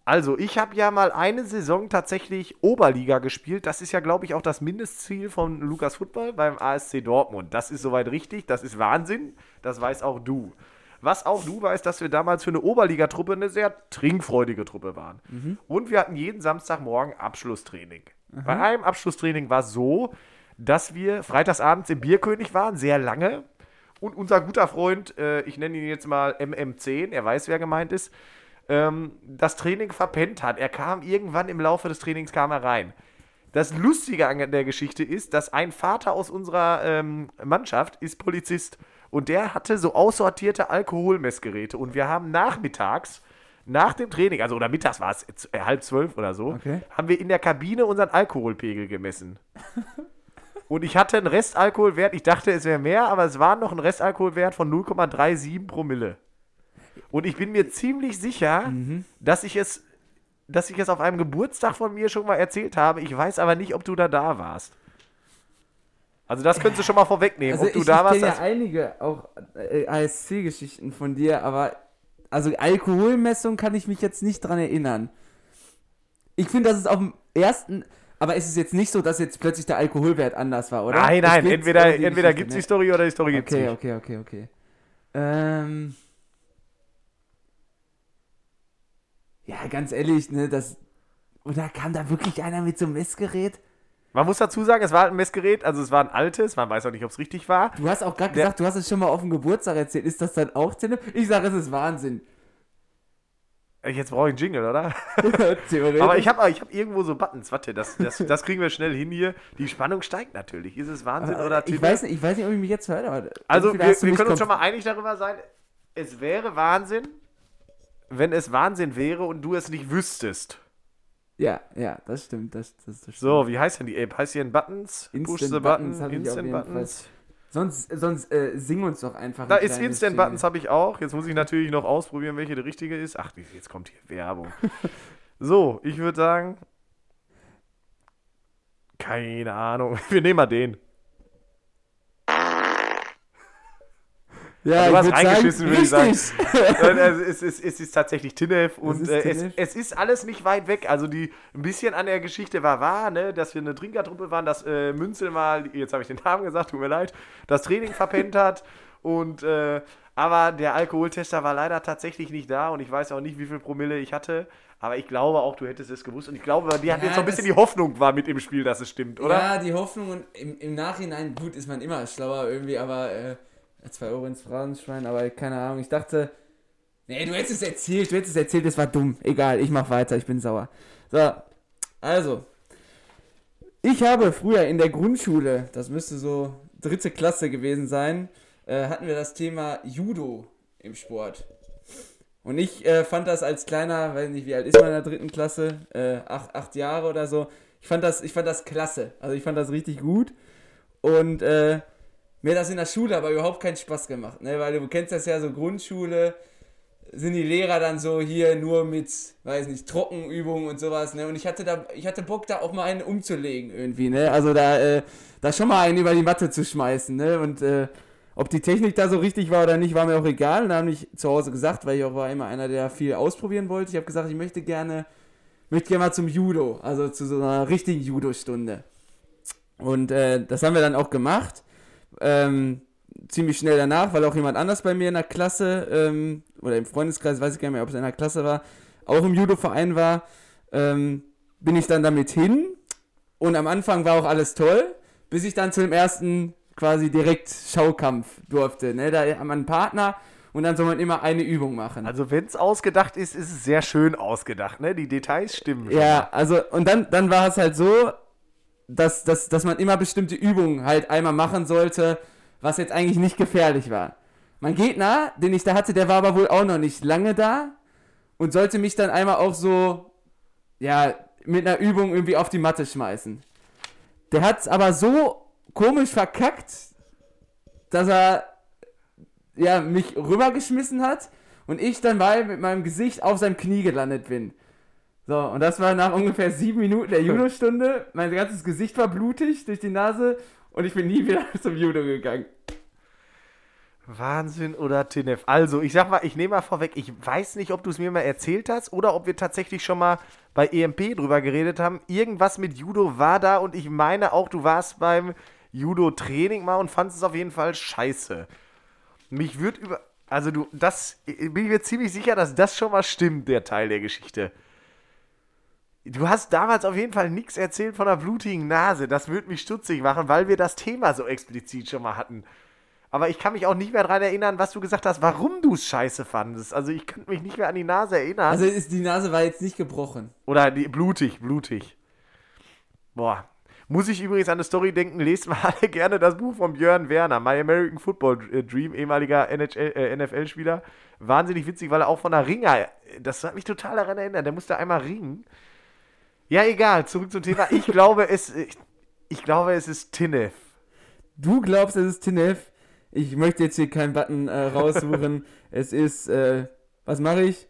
Speaker 3: Also, ich habe ja mal eine Saison tatsächlich Oberliga gespielt. Das ist ja, glaube ich, auch das Mindestziel von Lukas Football beim ASC Dortmund. Das ist soweit richtig. Das ist Wahnsinn. Das weiß auch du. Was auch du weißt, dass wir damals für eine Oberligatruppe eine sehr trinkfreudige Truppe waren. Und wir hatten jeden Samstagmorgen Abschlusstraining. Bei einem Abschlusstraining war es so, dass wir freitagsabends im Bierkönig waren, sehr lange. Und unser guter Freund, äh, ich nenne ihn jetzt mal MM10, er weiß, wer gemeint ist, ähm, das Training verpennt hat. Er kam irgendwann im Laufe des Trainings kam er rein. Das Lustige an der Geschichte ist, dass ein Vater aus unserer ähm, Mannschaft ist Polizist und der hatte so aussortierte Alkoholmessgeräte und wir haben nachmittags nach dem Training, also oder mittags war es äh, halb zwölf oder so,
Speaker 4: Okay.
Speaker 3: haben wir in der Kabine unseren Alkoholpegel gemessen. Und ich hatte einen Restalkoholwert, ich dachte, es wäre mehr, aber es war noch ein Restalkoholwert von 0,37 Promille. Und ich bin mir ziemlich sicher, dass ich es dass ich es auf einem Geburtstag von mir schon mal erzählt habe. Ich weiß aber nicht, ob du da da warst. Also das könntest du schon mal vorwegnehmen,
Speaker 4: Also
Speaker 3: ob du
Speaker 4: ich,
Speaker 3: da
Speaker 4: ich
Speaker 3: warst.
Speaker 4: kenne ja einige auch äh, ASC-Geschichten von dir, aber also Alkoholmessung kann ich mich jetzt nicht dran erinnern. Ich finde, dass es auf dem ersten, aber es ist jetzt nicht so, dass jetzt plötzlich der Alkoholwert anders war, oder?
Speaker 3: Nein,
Speaker 4: Es
Speaker 3: nein, entweder, entweder gibt es
Speaker 4: ne?
Speaker 3: die Story oder die Story gibt es
Speaker 4: Okay,
Speaker 3: nicht.
Speaker 4: okay, okay, okay. Ähm. Ja, ganz ehrlich, ne, das. Oder kam da wirklich einer mit so einem Messgerät?
Speaker 3: Man muss dazu sagen, es war halt ein Messgerät, also es war ein altes, man weiß auch nicht, ob es richtig war.
Speaker 4: Du hast auch gerade gesagt, du hast es schon mal auf dem Geburtstag erzählt. Ist das dann auch Tinnef? Ich sage, es ist Wahnsinn.
Speaker 3: Jetzt brauche ich einen Jingle, oder?
Speaker 4: Theoretisch.
Speaker 3: Aber ich habe ich hab irgendwo so Buttons. Warte, das, das, das kriegen wir schnell hin hier. Die Spannung steigt natürlich. Ist es Wahnsinn oder
Speaker 4: ich weiß, nicht, ich weiß nicht, ob ich mich jetzt höre. Aber
Speaker 3: Also, wir, wir können uns schon mal einig darüber sein. Es wäre Wahnsinn, wenn es Wahnsinn wäre und du es nicht wüsstest.
Speaker 4: Ja, ja, das stimmt. Das, das, das stimmt.
Speaker 3: So, wie heißt denn die App? Heißt die ein Buttons? Push the
Speaker 4: Instant
Speaker 3: Button?
Speaker 4: Buttons auf
Speaker 3: Instant. Buttons?
Speaker 4: Sonst, sonst äh, sing uns doch einfach.
Speaker 3: Da
Speaker 4: ein
Speaker 3: ist Instant
Speaker 4: Jingle.
Speaker 3: Buttons habe ich auch. Jetzt muss ich natürlich noch ausprobieren, welche die richtige ist. Ach, jetzt kommt hier Werbung. so, ich würde sagen. Keine Ahnung. Wir nehmen mal den.
Speaker 4: Ja,
Speaker 3: du
Speaker 4: ich
Speaker 3: hast reingeschissen, würde ich sagen. Nein, also es, ist, es ist tatsächlich Tinef und
Speaker 4: ist
Speaker 3: äh, es,
Speaker 4: Tinef.
Speaker 3: es ist alles nicht weit weg. Also die ein bisschen an der Geschichte war wahr, ne, dass wir eine Trinkertruppe waren, dass äh, Münzel mal, jetzt habe ich den Namen gesagt, tut mir leid, das Training verpennt hat und äh, aber der Alkoholtester war leider tatsächlich nicht da und ich weiß auch nicht, wie viel Promille ich hatte. Aber ich glaube auch, du hättest es gewusst. Und ich glaube, die hat
Speaker 4: Ja,
Speaker 3: jetzt so ein bisschen die Hoffnung war mit im Spiel, dass es stimmt, oder?
Speaker 4: Ja, die Hoffnung und im, im Nachhinein, gut, ist man immer schlauer irgendwie, aber äh, zwei Euro ins Phrasenschwein, aber keine Ahnung, ich dachte, nee, du hättest es erzählt, du hättest es erzählt, es war dumm. Egal, ich mach weiter, ich bin sauer. So, also, ich habe früher in der Grundschule, das müsste so dritte Klasse gewesen sein, äh, hatten wir das Thema Judo im Sport. Und ich äh, fand das als kleiner, weiß nicht, wie alt ist man in der dritten Klasse, äh, acht, acht Jahre oder so. Ich fand das, ich fand das klasse. Also ich fand das richtig gut. Und äh, mir hat das in der Schule aber überhaupt keinen Spaß gemacht, ne? Weil du kennst das ja so Grundschule, sind die Lehrer dann so hier nur mit, weiß nicht, Trockenübungen und sowas, ne? Und ich hatte da, ich hatte Bock, da auch mal einen umzulegen irgendwie, ne? Also da, äh, da schon mal einen über die Matte zu schmeißen, ne? Und äh, ob die Technik da so richtig war oder nicht, war mir auch egal. Und da habe ich zu Hause gesagt, weil ich auch war immer einer, der viel ausprobieren wollte. Ich habe gesagt, ich möchte gerne, möchte gerne mal zum Judo, also zu so einer richtigen Judo-Stunde. Und äh, das haben wir dann auch gemacht. Ähm, ziemlich schnell danach, weil auch jemand anders bei mir in der Klasse ähm, oder im Freundeskreis, weiß ich gar nicht mehr, ob es in der Klasse war, auch im Judo-Verein war, ähm, bin ich dann damit hin. Und am Anfang war auch alles toll, bis ich dann zu dem ersten quasi direkt Schaukampf durfte. Ne? Da hat man einen Partner und dann soll man immer eine Übung machen.
Speaker 3: Also wenn es ausgedacht ist, ist es sehr schön ausgedacht, ne? Die Details stimmen.
Speaker 4: Ja, also und dann, dann war es halt so, dass, dass, dass man immer bestimmte Übungen halt einmal machen sollte, was jetzt eigentlich nicht gefährlich war. Mein Gegner, den ich da hatte, der war aber wohl auch noch nicht lange da und sollte mich dann einmal auch so, ja, mit einer Übung irgendwie auf die Matte schmeißen. Der hat es aber so komisch verkackt, dass er ja, mich rübergeschmissen hat und ich dann mal mit meinem Gesicht auf seinem Knie gelandet bin. So, und das war nach ungefähr sieben Minuten der Judo-Stunde. Mein ganzes Gesicht war blutig durch die Nase und ich bin nie wieder zum Judo gegangen.
Speaker 3: Wahnsinn oder Tinef. Also, ich sag mal, ich nehme mal vorweg, ich weiß nicht, ob du es mir mal erzählt hast oder ob wir tatsächlich schon mal bei EMP drüber geredet haben. Irgendwas mit Judo war da und ich meine auch, du warst beim Judo-Training mal und fandest es auf jeden Fall scheiße. Mich wird über. Also, du, das. Bin ich mir ziemlich sicher, dass das schon mal stimmt, der Teil der Geschichte. Du hast damals auf jeden Fall nichts erzählt von einer blutigen Nase. Das würde mich stutzig machen, weil wir das Thema so explizit schon mal hatten. Aber ich kann mich auch nicht mehr daran erinnern, was du gesagt hast, warum du es scheiße fandest. Also ich könnte mich nicht mehr an die Nase erinnern.
Speaker 4: Also ist, die Nase war jetzt nicht gebrochen.
Speaker 3: Oder die, blutig, blutig. Boah. Muss ich übrigens an eine Story denken, lest mal alle gerne das Buch von Björn Werner, My American Football Dream, ehemaliger NHL, äh, NFL-Spieler. Wahnsinnig witzig, weil er auch von der Ringer, das hat mich total daran erinnert, der musste einmal ringen. Ja, egal, zurück zum Thema. Ich glaube, es, ich, ich glaube, es ist Tinef.
Speaker 4: Du glaubst, es ist Tinef. Ich möchte jetzt hier keinen Button äh, raussuchen. es ist, äh, was mache ich?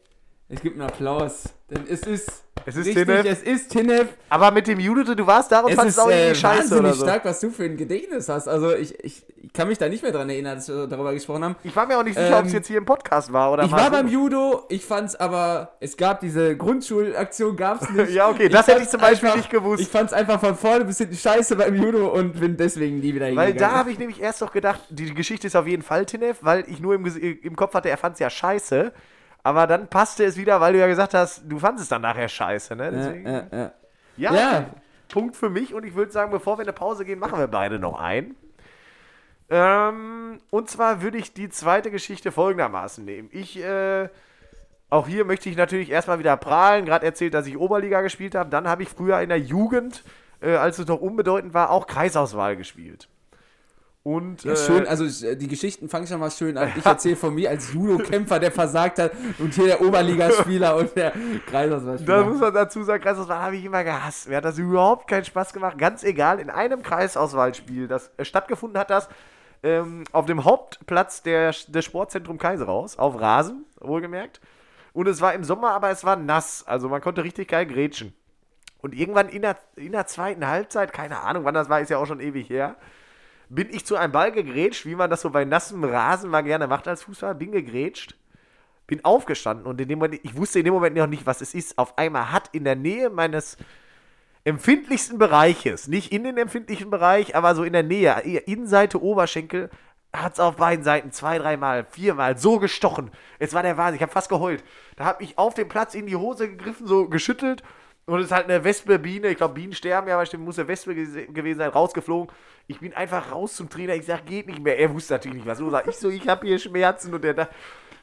Speaker 4: Ich gebe einen Applaus. Denn es ist,
Speaker 3: Es ist
Speaker 4: richtig,
Speaker 3: Tinef.
Speaker 4: es ist Tinef.
Speaker 3: Aber mit dem Judo, du warst da und
Speaker 4: Es
Speaker 3: fandest
Speaker 4: ist
Speaker 3: auch
Speaker 4: äh,
Speaker 3: irgendwie scheiße
Speaker 4: wahnsinnig
Speaker 3: oder so.
Speaker 4: stark, was du für ein Gedächtnis hast. Also ich, ich, ich kann mich da nicht mehr dran erinnern, dass wir darüber gesprochen haben.
Speaker 3: Ich war mir auch nicht sicher, ob es
Speaker 4: Ähm,
Speaker 3: jetzt hier im Podcast war oder
Speaker 4: Ich war
Speaker 3: so.
Speaker 4: beim Judo, ich fand's aber, es gab diese Grundschulaktion, gab's nicht.
Speaker 3: Ja, okay, das hätte ich zum Beispiel nicht gewusst.
Speaker 4: Ich fand's einfach von vorne bis hinten scheiße beim Judo und bin deswegen nie wieder
Speaker 3: Weil
Speaker 4: hingegangen.
Speaker 3: da habe ich nämlich erst doch gedacht, die Geschichte ist auf jeden Fall Tinef, weil ich nur im, im Kopf hatte, er fand es ja scheiße. Aber dann passte es wieder, weil du ja gesagt hast, du fandest es dann nachher scheiße, ne?
Speaker 4: ja,
Speaker 3: Deswegen,
Speaker 4: ja, ja.
Speaker 3: ja, Punkt für mich und ich würde sagen, bevor wir in eine Pause gehen, machen wir beide noch ein. Ähm, und zwar würde ich die zweite Geschichte folgendermaßen nehmen. Ich, äh, auch hier möchte ich natürlich erstmal wieder prahlen, gerade erzählt, dass ich Oberliga gespielt habe. Dann habe ich früher in der Jugend, äh, als es noch unbedeutend war, auch Kreisauswahl gespielt. Und,
Speaker 4: Ja,
Speaker 3: äh,
Speaker 4: schön, also äh, die Geschichten fangen schon mal schön an. Ich erzähle von mir als Judo-Kämpfer, der versagt hat und hier der Oberligaspieler und der
Speaker 3: Da
Speaker 4: Kreisauswahlspieler.
Speaker 3: muss man dazu sagen, Kreisauswahl habe ich immer gehasst. Mir hat das überhaupt keinen Spaß gemacht. Ganz egal, in einem Kreisauswahlspiel, das äh, stattgefunden hat, das ähm, auf dem Hauptplatz der, des Sportzentrum Kaiserhaus, auf Rasen, wohlgemerkt. Und es war im Sommer, aber es war nass. Also man konnte richtig geil grätschen. Und irgendwann in der, in der zweiten Halbzeit, keine Ahnung, wann das war, ist ja auch schon ewig her, bin ich zu einem Ball gegrätscht, wie man das so bei nassem Rasen mal gerne macht als Fußballer, bin gegrätscht bin aufgestanden und in dem Moment, ich wusste in dem Moment noch nicht, was es ist. Auf einmal hat in der Nähe meines empfindlichsten Bereiches, nicht in den empfindlichen Bereich, aber so in der Nähe, Innenseite, Oberschenkel, hat es auf beiden Seiten zwei, dreimal, viermal so gestochen. Es war der Wahnsinn, ich habe fast geheult. Da habe ich auf dem Platz in die Hose gegriffen, so geschüttelt und es ist halt eine Wespe, Biene, ich glaube Bienen sterben ja, aber stimmt, muss eine Wespe gewesen sein, rausgeflogen. Ich bin einfach raus zum Trainer, ich sag, geht nicht mehr. Er wusste natürlich nicht, was los war. Ich so, ich habe hier Schmerzen und der da.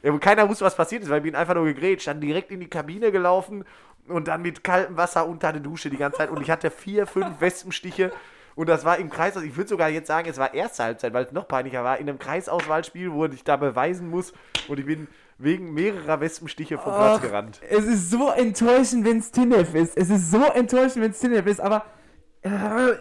Speaker 3: Ja, keiner wusste, was passiert ist, weil ich bin einfach nur gegrätscht, dann direkt in die Kabine gelaufen und dann mit kaltem Wasser unter der Dusche die ganze Zeit. Und ich hatte vier, fünf Wespenstiche. Und das war im Kreis, ich würde sogar jetzt sagen, es war erste Halbzeit, weil es noch peinlicher war, in einem Kreisauswahlspiel, wo ich da beweisen muss. Und ich bin wegen mehrerer Wespenstiche vom Platz
Speaker 4: Ach,
Speaker 3: gerannt.
Speaker 4: Es ist so enttäuschend, wenn es Tinef ist. Es ist so enttäuschend, wenn es Tinef ist, aber äh,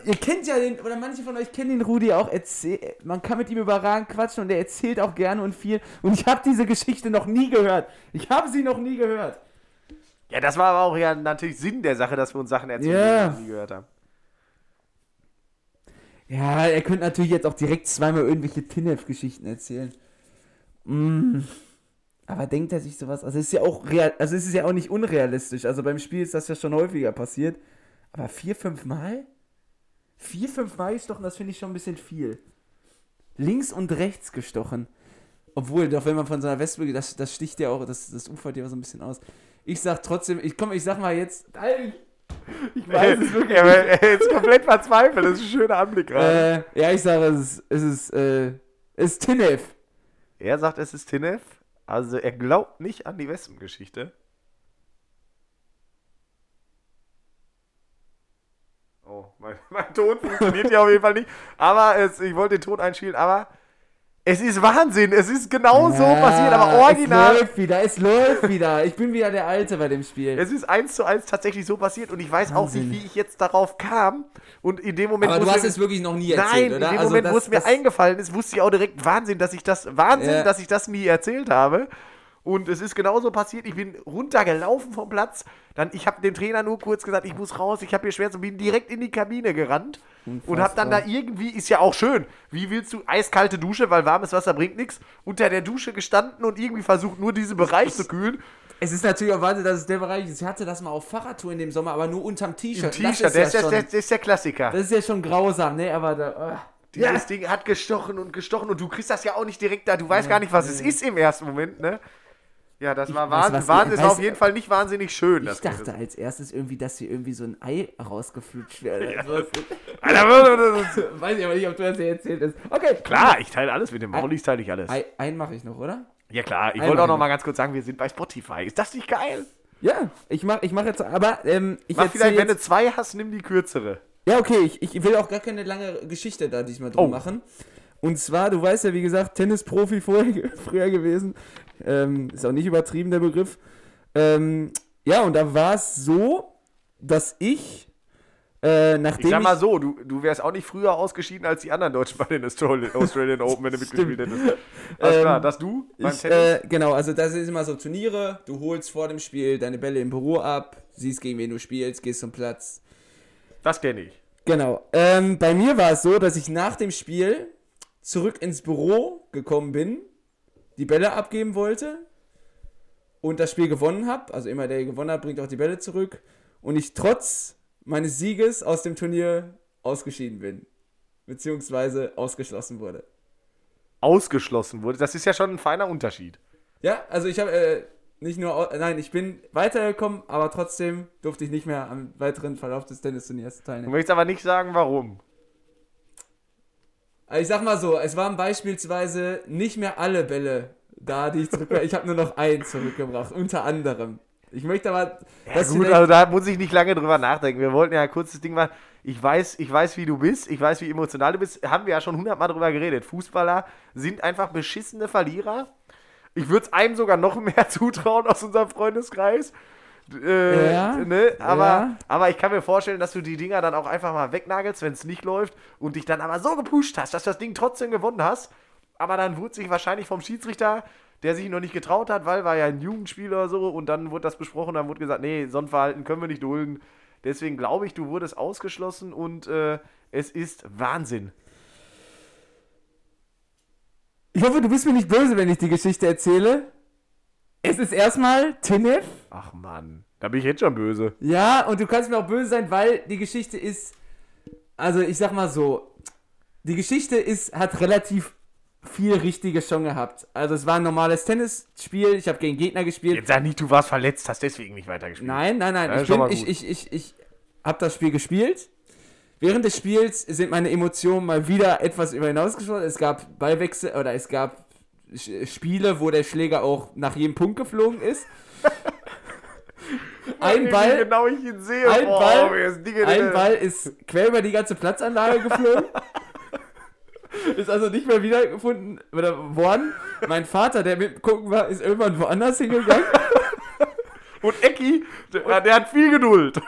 Speaker 4: ihr kennt ja den, oder manche von euch kennen den Rudi auch, erzähl, man kann mit ihm überragend quatschen und er erzählt auch gerne und viel. Und ich habe diese Geschichte noch nie gehört. Ich habe sie noch nie gehört.
Speaker 3: Ja, das war aber auch ja natürlich Sinn der Sache, dass wir uns Sachen erzählen,
Speaker 4: Ja.
Speaker 3: die wir noch nie gehört haben.
Speaker 4: Ja, er könnte natürlich jetzt auch direkt zweimal irgendwelche Tinef-Geschichten erzählen. Mm. Aber denkt er sich sowas? Also es ist ja auch real, also es ist ja auch nicht unrealistisch. Also beim Spiel ist das ja schon häufiger passiert. Aber vier, fünf Mal? Vier, fünf Mal gestochen, das finde ich schon ein bisschen viel. Links und rechts gestochen. Obwohl, doch wenn man von so einer Wespe, das, das sticht ja auch, das, das ufert ja auch so ein bisschen aus. Ich sag trotzdem, ich komm, ich sag mal jetzt, ich weiß es wirklich
Speaker 3: er, er ist komplett verzweifelt, das ist ein schöner Anblick gerade.
Speaker 4: Äh, ja, ich sage, es ist, es ist, äh, es ist Tinef.
Speaker 3: Er sagt, es ist Tinef, also er glaubt nicht an die Wespengeschichte. Oh, mein, mein Ton funktioniert ja auf jeden Fall nicht. Aber es, ich wollte den Ton einspielen, aber es ist Wahnsinn. Es ist genau so passiert, aber original.
Speaker 4: Es läuft wieder, es läuft wieder. Ich bin wieder der Alte bei dem Spiel.
Speaker 3: Es ist eins zu eins tatsächlich so passiert und ich weiß auch
Speaker 4: Wahnsinn.
Speaker 3: nicht, wie ich jetzt darauf kam. Und in dem Moment.
Speaker 7: Aber
Speaker 3: wo
Speaker 7: du
Speaker 3: es
Speaker 7: hast
Speaker 3: mir-
Speaker 7: es wirklich noch nie
Speaker 3: Nein,
Speaker 7: erzählt,
Speaker 3: in
Speaker 7: oder?
Speaker 3: dem
Speaker 7: Also
Speaker 3: Moment,
Speaker 7: das-
Speaker 3: wo es mir eingefallen ist, wusste ich auch direkt Wahnsinn, dass ich das Wahnsinn,
Speaker 7: Ja.
Speaker 3: dass ich das nie erzählt habe. Und es ist genauso passiert. Ich bin runtergelaufen vom Platz. Dann, ich habe dem Trainer nur kurz gesagt, ich muss raus, ich habe hier Schmerzen und bin direkt in die Kabine gerannt und habe dann da irgendwie, ist ja auch schön, wie willst du eiskalte Dusche, weil warmes Wasser bringt nichts, unter der Dusche gestanden und irgendwie versucht nur diesen Bereich zu kühlen.
Speaker 4: Es ist natürlich auch Wahnsinn, dass es der Bereich ist. Ich hatte das mal auf Fahrradtour in dem Sommer, aber nur unterm T-Shirt.
Speaker 3: T-Shirt,
Speaker 4: Das, ja
Speaker 3: das ist der Klassiker.
Speaker 4: das ist ja schon grausam, ne? Aber da. ah.
Speaker 3: Dieses Ding hat gestochen und gestochen und du kriegst das ja auch nicht direkt da. Du weißt gar nicht, was es ist im ersten Moment, ne? Ja, das war Wahnsinn. Wahnsinn.
Speaker 4: weiß-
Speaker 3: auf jeden Fall nicht wahnsinnig schön.
Speaker 4: Ich
Speaker 3: das
Speaker 4: dachte als erstes irgendwie, dass hier irgendwie so ein Ei rausgeflutscht wäre. Also,
Speaker 3: Alter,
Speaker 4: weiß ich aber nicht, ob du das hier erzählt hast. Okay.
Speaker 3: Klar, ich teile alles mit dem Maulis, teile ich alles.
Speaker 4: Ei, einen mache ich noch, oder?
Speaker 3: Ja klar, ich wollte auch noch mal ganz kurz sagen, wir sind bei Spotify. Ist das nicht geil?
Speaker 4: Ja, ich mach, ich mach jetzt, aber ähm, ich
Speaker 3: Mach vielleicht, wenn
Speaker 4: jetzt,
Speaker 3: du zwei hast, nimm die kürzere.
Speaker 4: Ja, okay, ich, ich will auch gar keine lange Geschichte da diesmal drum
Speaker 3: Oh.
Speaker 4: machen. Und zwar, du weißt ja, wie gesagt, Tennisprofi vorher, früher gewesen. Ähm, ist auch nicht übertrieben, der Begriff. Ähm, ja, und da war es so, dass ich, äh, nachdem
Speaker 3: Ich sag mal so, du, du wärst auch nicht früher ausgeschieden als die anderen Deutschen bei den Australian, Australian Open, wenn du mitgespielt hättest. Alles
Speaker 4: Ähm,
Speaker 3: klar, dass du beim
Speaker 4: Ich,
Speaker 3: Tennis.
Speaker 4: äh, genau, also das ist immer so Turniere, du holst vor dem Spiel deine Bälle im Büro ab, siehst gegen wen du spielst, gehst zum Platz.
Speaker 3: das kenne ich.
Speaker 4: Genau. Ähm, bei mir war es so, dass ich nach dem Spiel zurück ins Büro gekommen bin, die Bälle abgeben wollte und das Spiel gewonnen habe. Also immer der gewonnen hat, bringt auch die Bälle zurück. Und ich trotz meines Sieges aus dem Turnier ausgeschieden bin. Beziehungsweise ausgeschlossen wurde.
Speaker 3: Ausgeschlossen wurde. Das ist ja schon ein feiner Unterschied.
Speaker 4: Ja, also ich habe äh, nicht nur, nein, ich bin weitergekommen, aber trotzdem durfte ich nicht mehr am weiteren Verlauf des Tennisturniers
Speaker 3: Du
Speaker 4: teilnehmen.
Speaker 3: möchtest aber nicht sagen, warum.
Speaker 4: Also ich sag mal so, es waren beispielsweise nicht mehr alle Bälle da, die ich zurückgebracht Ich habe nur noch einen zurückgebracht, unter anderem. Ich möchte aber,
Speaker 3: Ja, gut, also da muss ich nicht lange drüber nachdenken. Wir wollten ja ein kurzes Ding machen. Ich weiß, ich weiß, wie du bist. Ich weiß, wie emotional du bist. Haben wir ja schon hundertmal drüber geredet. Fußballer sind einfach beschissene Verlierer. Ich würde es einem sogar noch mehr zutrauen aus unserem Freundeskreis. Äh,
Speaker 4: Ja,
Speaker 3: ne? aber,
Speaker 4: ja.
Speaker 3: aber ich kann mir vorstellen, dass du die Dinger dann auch einfach mal wegnagelst, wenn es nicht läuft und dich dann aber so gepusht hast, dass du das Ding trotzdem gewonnen hast. Aber dann wurde sich wahrscheinlich vom Schiedsrichter, der sich noch nicht getraut hat, weil war ja ein Jugendspiel oder so, und dann wurde das besprochen, dann wurde gesagt, nee, so ein Verhalten können wir nicht dulden. Deswegen glaube ich, du wurdest ausgeschlossen und äh, es ist Wahnsinn.
Speaker 4: Ich hoffe, du bist mir nicht böse, wenn ich die Geschichte erzähle. Es ist erstmal Tinef.
Speaker 3: Ach Mann, da bin ich jetzt schon böse.
Speaker 4: Ja, und du kannst mir auch böse sein, weil die Geschichte ist, also ich sag mal so, die Geschichte ist, hat relativ viel Richtige schon gehabt. Also es war ein normales Tennisspiel, ich habe gegen Gegner gespielt.
Speaker 3: Jetzt sag nicht, du warst verletzt, hast deswegen nicht weitergespielt.
Speaker 4: Nein, nein, nein,
Speaker 3: Ja,
Speaker 4: ich, bin, ich, ich, ich, ich habe das Spiel gespielt. Während des Spiels sind meine Emotionen mal wieder etwas über hinausgeschossen. Es gab Ballwechsel oder es gab Spiele, wo der Schläger auch nach jedem Punkt geflogen ist. ein Ball,
Speaker 3: genau ich ihn sehe.
Speaker 4: ein
Speaker 3: Boah,
Speaker 4: Ball, ein
Speaker 3: drin.
Speaker 4: Ball ist quer über die ganze Platzanlage geflogen. ist also nicht mehr wiedergefunden oder worden. Mein Vater, der mitgucken war, ist irgendwann woanders hingegangen.
Speaker 3: Und Ecki, der, der hat viel Geduld.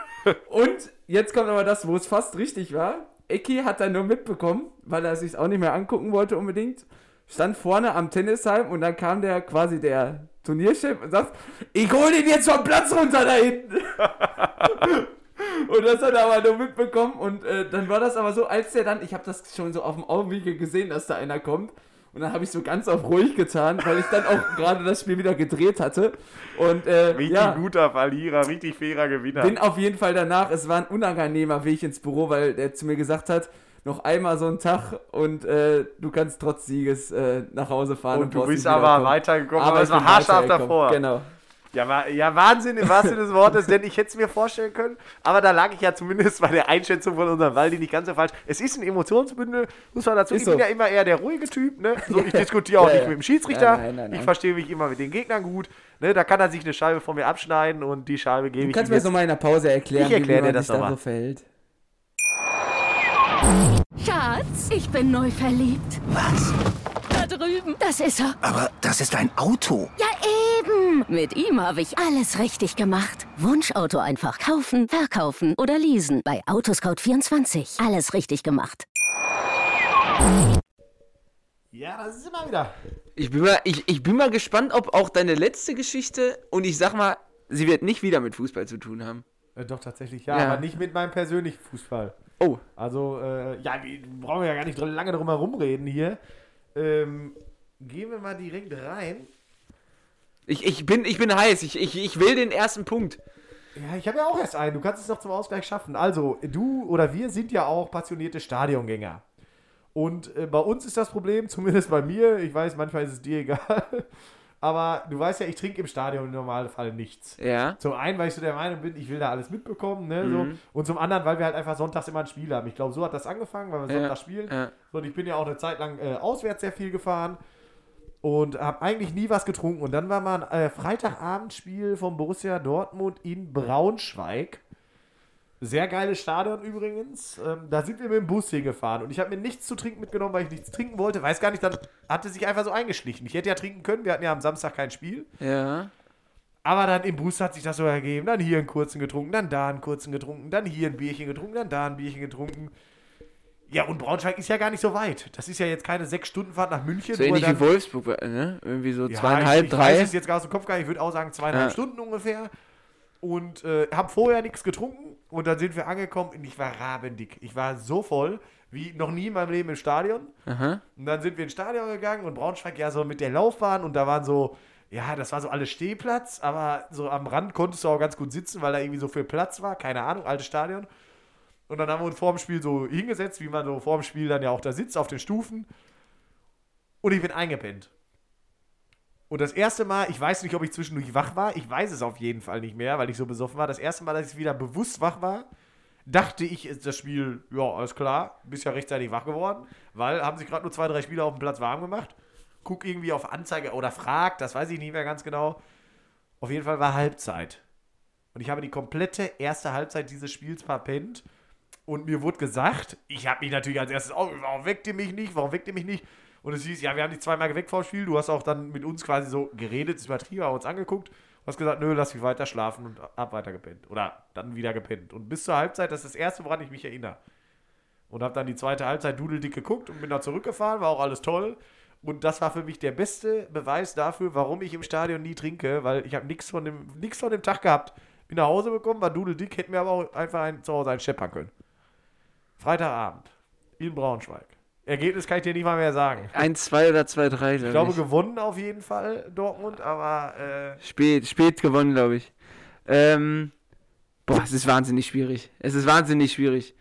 Speaker 4: Und jetzt kommt aber das, wo es fast richtig war. Eki hat dann nur mitbekommen, weil er sich auch nicht mehr angucken wollte unbedingt. Stand vorne am Tennisheim und dann kam der quasi der Turnierchef und sagt, ich hol den jetzt vom Platz runter da hinten. und das hat er aber nur mitbekommen und äh, dann war das aber so, als der dann, ich habe das schon so auf dem Augenwinkel gesehen, dass da einer kommt. Und dann habe ich so ganz auf ruhig getan, weil ich dann auch gerade das Spiel wieder gedreht hatte. Und äh,
Speaker 3: Richtig
Speaker 4: ja,
Speaker 3: guter Verlierer, richtig fairer Gewinner.
Speaker 4: bin auf jeden Fall danach, es war ein unangenehmer Weg ins Büro, weil der zu mir gesagt hat, noch einmal so einen Tag und äh, du kannst trotz Sieges äh, nach Hause fahren.
Speaker 3: Und du
Speaker 4: brauchst
Speaker 3: bist aber weitergekommen, aber es
Speaker 4: ich
Speaker 3: war haarscharf davor.
Speaker 4: Genau.
Speaker 3: Ja, war, ja, Wahnsinn im wahrsten Sinne des Wortes, denn ich hätte es mir vorstellen können, aber da lag ich ja zumindest bei der Einschätzung von unserem Waldi nicht ganz so falsch. Es ist ein Emotionsbündel, muss man dazu.
Speaker 4: Ist
Speaker 3: ich
Speaker 4: so.
Speaker 3: bin ja immer eher der ruhige Typ, ne? So, ich diskutiere auch
Speaker 4: Ja,
Speaker 3: nicht
Speaker 4: ja.
Speaker 3: mit dem Schiedsrichter.
Speaker 4: Nein, nein, nein.
Speaker 3: Ich verstehe mich immer mit den Gegnern gut. Ne? Da kann er sich eine Scheibe von mir abschneiden und die Scheibe gebe
Speaker 4: Du
Speaker 3: ich
Speaker 4: kannst mir
Speaker 3: jetzt.
Speaker 4: so mal in der Pause erklären,
Speaker 3: Ich erklär
Speaker 4: wie man
Speaker 3: dir das
Speaker 4: sich da so verhält.
Speaker 5: Schatz, ich bin neu verliebt.
Speaker 6: Was?
Speaker 5: Da drüben. Das ist er.
Speaker 6: Aber das ist ein Auto.
Speaker 5: Ja, eben. Mit ihm habe ich alles richtig gemacht. Wunschauto einfach kaufen, verkaufen oder leasen. Bei Autoscout24. Alles richtig gemacht.
Speaker 3: Ja, das ist immer wieder.
Speaker 4: Ich bin, mal, ich, ich bin mal gespannt, ob auch deine letzte Geschichte, und ich sag mal, sie wird nicht wieder mit Fußball zu tun haben.
Speaker 3: Äh, doch, tatsächlich, ja,
Speaker 4: Ja.
Speaker 3: aber nicht mit meinem persönlichen Fußball.
Speaker 4: Oh,
Speaker 3: Also, äh, ja, wir brauchen ja gar nicht lange drum herum reden hier. Ähm, gehen wir mal direkt rein.
Speaker 4: ich, ich, bin, ich bin heiß. Ich, ich, ich will den ersten Punkt.
Speaker 3: Ja, ich habe ja auch erst einen. Du kannst es noch zum Ausgleich schaffen. Also, du oder wir sind ja auch passionierte Stadiongänger. Und äh, bei uns ist das Problem, zumindest bei mir, ich weiß, manchmal ist es dir egal, aber du weißt ja, ich trinke im Stadion im Normalfall nichts.
Speaker 4: Ja.
Speaker 3: Zum einen, weil ich so der Meinung bin, ich will da alles mitbekommen, ne, so.
Speaker 4: Mhm.
Speaker 3: Und zum anderen, weil wir halt einfach sonntags immer ein Spiel haben. Ich glaube, so hat das angefangen, weil wir
Speaker 4: Ja,
Speaker 3: sonntags spielen.
Speaker 4: ja.
Speaker 3: So, und ich bin ja auch eine Zeit lang äh, auswärts sehr viel gefahren und habe eigentlich nie was getrunken. Und dann war mal ein äh, Freitagabendspiel vom Borussia Dortmund in Braunschweig. Sehr geiles Stadion übrigens. Ähm, da sind wir mit dem Bus hingefahren und ich habe mir nichts zu trinken mitgenommen, weil ich nichts trinken wollte. Weiß gar nicht, dann hatte sich einfach so eingeschlichen. Ich hätte ja trinken können, wir hatten ja am Samstag kein Spiel.
Speaker 4: Ja.
Speaker 3: Aber dann im Bus hat sich das so ergeben. Dann hier einen kurzen getrunken, dann da einen kurzen getrunken, dann hier ein Bierchen getrunken, dann da ein Bierchen getrunken. Ja, und Braunschweig ist ja gar nicht so weit. Das ist ja jetzt keine sechs Stunden Fahrt nach München.
Speaker 4: So ähnlich wie Wolfsburg, ne? Irgendwie so
Speaker 3: ja,
Speaker 4: zweieinhalb,
Speaker 3: ich, ich
Speaker 4: drei.
Speaker 3: weiß es jetzt gar aus dem Kopf gar nicht. Ich würde auch sagen zweieinhalb
Speaker 4: Ja.
Speaker 3: Stunden ungefähr. Und äh, habe vorher nichts getrunken. Und dann sind wir angekommen und ich war rabendick. Ich war so voll wie noch nie in meinem Leben im Stadion.
Speaker 4: Aha.
Speaker 3: Und dann sind wir ins Stadion gegangen und Braunschweig ja so mit der Laufbahn und da waren so, ja, das war so alles Stehplatz, aber so am Rand konntest du auch ganz gut sitzen, weil da irgendwie so viel Platz war, keine Ahnung, altes Stadion. Und dann haben wir uns vor dem Spiel so hingesetzt, wie man so vor dem Spiel dann ja auch da sitzt, auf den Stufen. Und ich bin eingepennt. Und das erste Mal, ich weiß nicht, ob ich zwischendurch wach war, ich weiß es auf jeden Fall nicht mehr, weil ich so besoffen war. Das erste Mal, dass ich wieder bewusst wach war, dachte ich, ist das Spiel, ja, alles klar, bist ja rechtzeitig wach geworden, weil haben sich gerade nur zwei, drei Spieler auf dem Platz warm gemacht. Guck irgendwie auf Anzeige oder fragt, das weiß ich nicht mehr ganz genau. Auf jeden Fall war Halbzeit. Und ich habe die komplette erste Halbzeit dieses Spiels verpennt. Und mir wurde gesagt, ich habe mich natürlich als erstes, oh, warum weckt ihr mich nicht? Warum weckt ihr mich nicht? Und es hieß, ja, wir haben dich zweimal geweckt vor Spiel. Du hast auch dann mit uns quasi so geredet, übertrieben, aber uns angeguckt. Du hast gesagt, nö, lass mich weiter schlafen und hab weiter gepennt. Oder dann wieder gepennt. Und bis zur Halbzeit, das ist das erste, woran ich mich erinnere. Und habe dann die zweite Halbzeit dudeldick geguckt und bin da zurückgefahren, war auch alles toll. Und das war für mich der beste Beweis dafür, warum ich im Stadion nie trinke, weil ich habe nichts von dem von dem Tag gehabt. Bin nach Hause bekommen, war dudeldick, hätte mir aber auch einfach ein, zu Hause einen scheppern können. Freitagabend in Braunschweig. Ergebnis kann ich dir nicht mal mehr sagen.
Speaker 4: 1-2 oder 2-3,
Speaker 3: Ich glaube, gewonnen auf jeden Fall, Dortmund, aber äh,
Speaker 4: Spät, spät gewonnen, glaube ich. Ähm, boah, es ist wahnsinnig schwierig. Es ist wahnsinnig schwierig.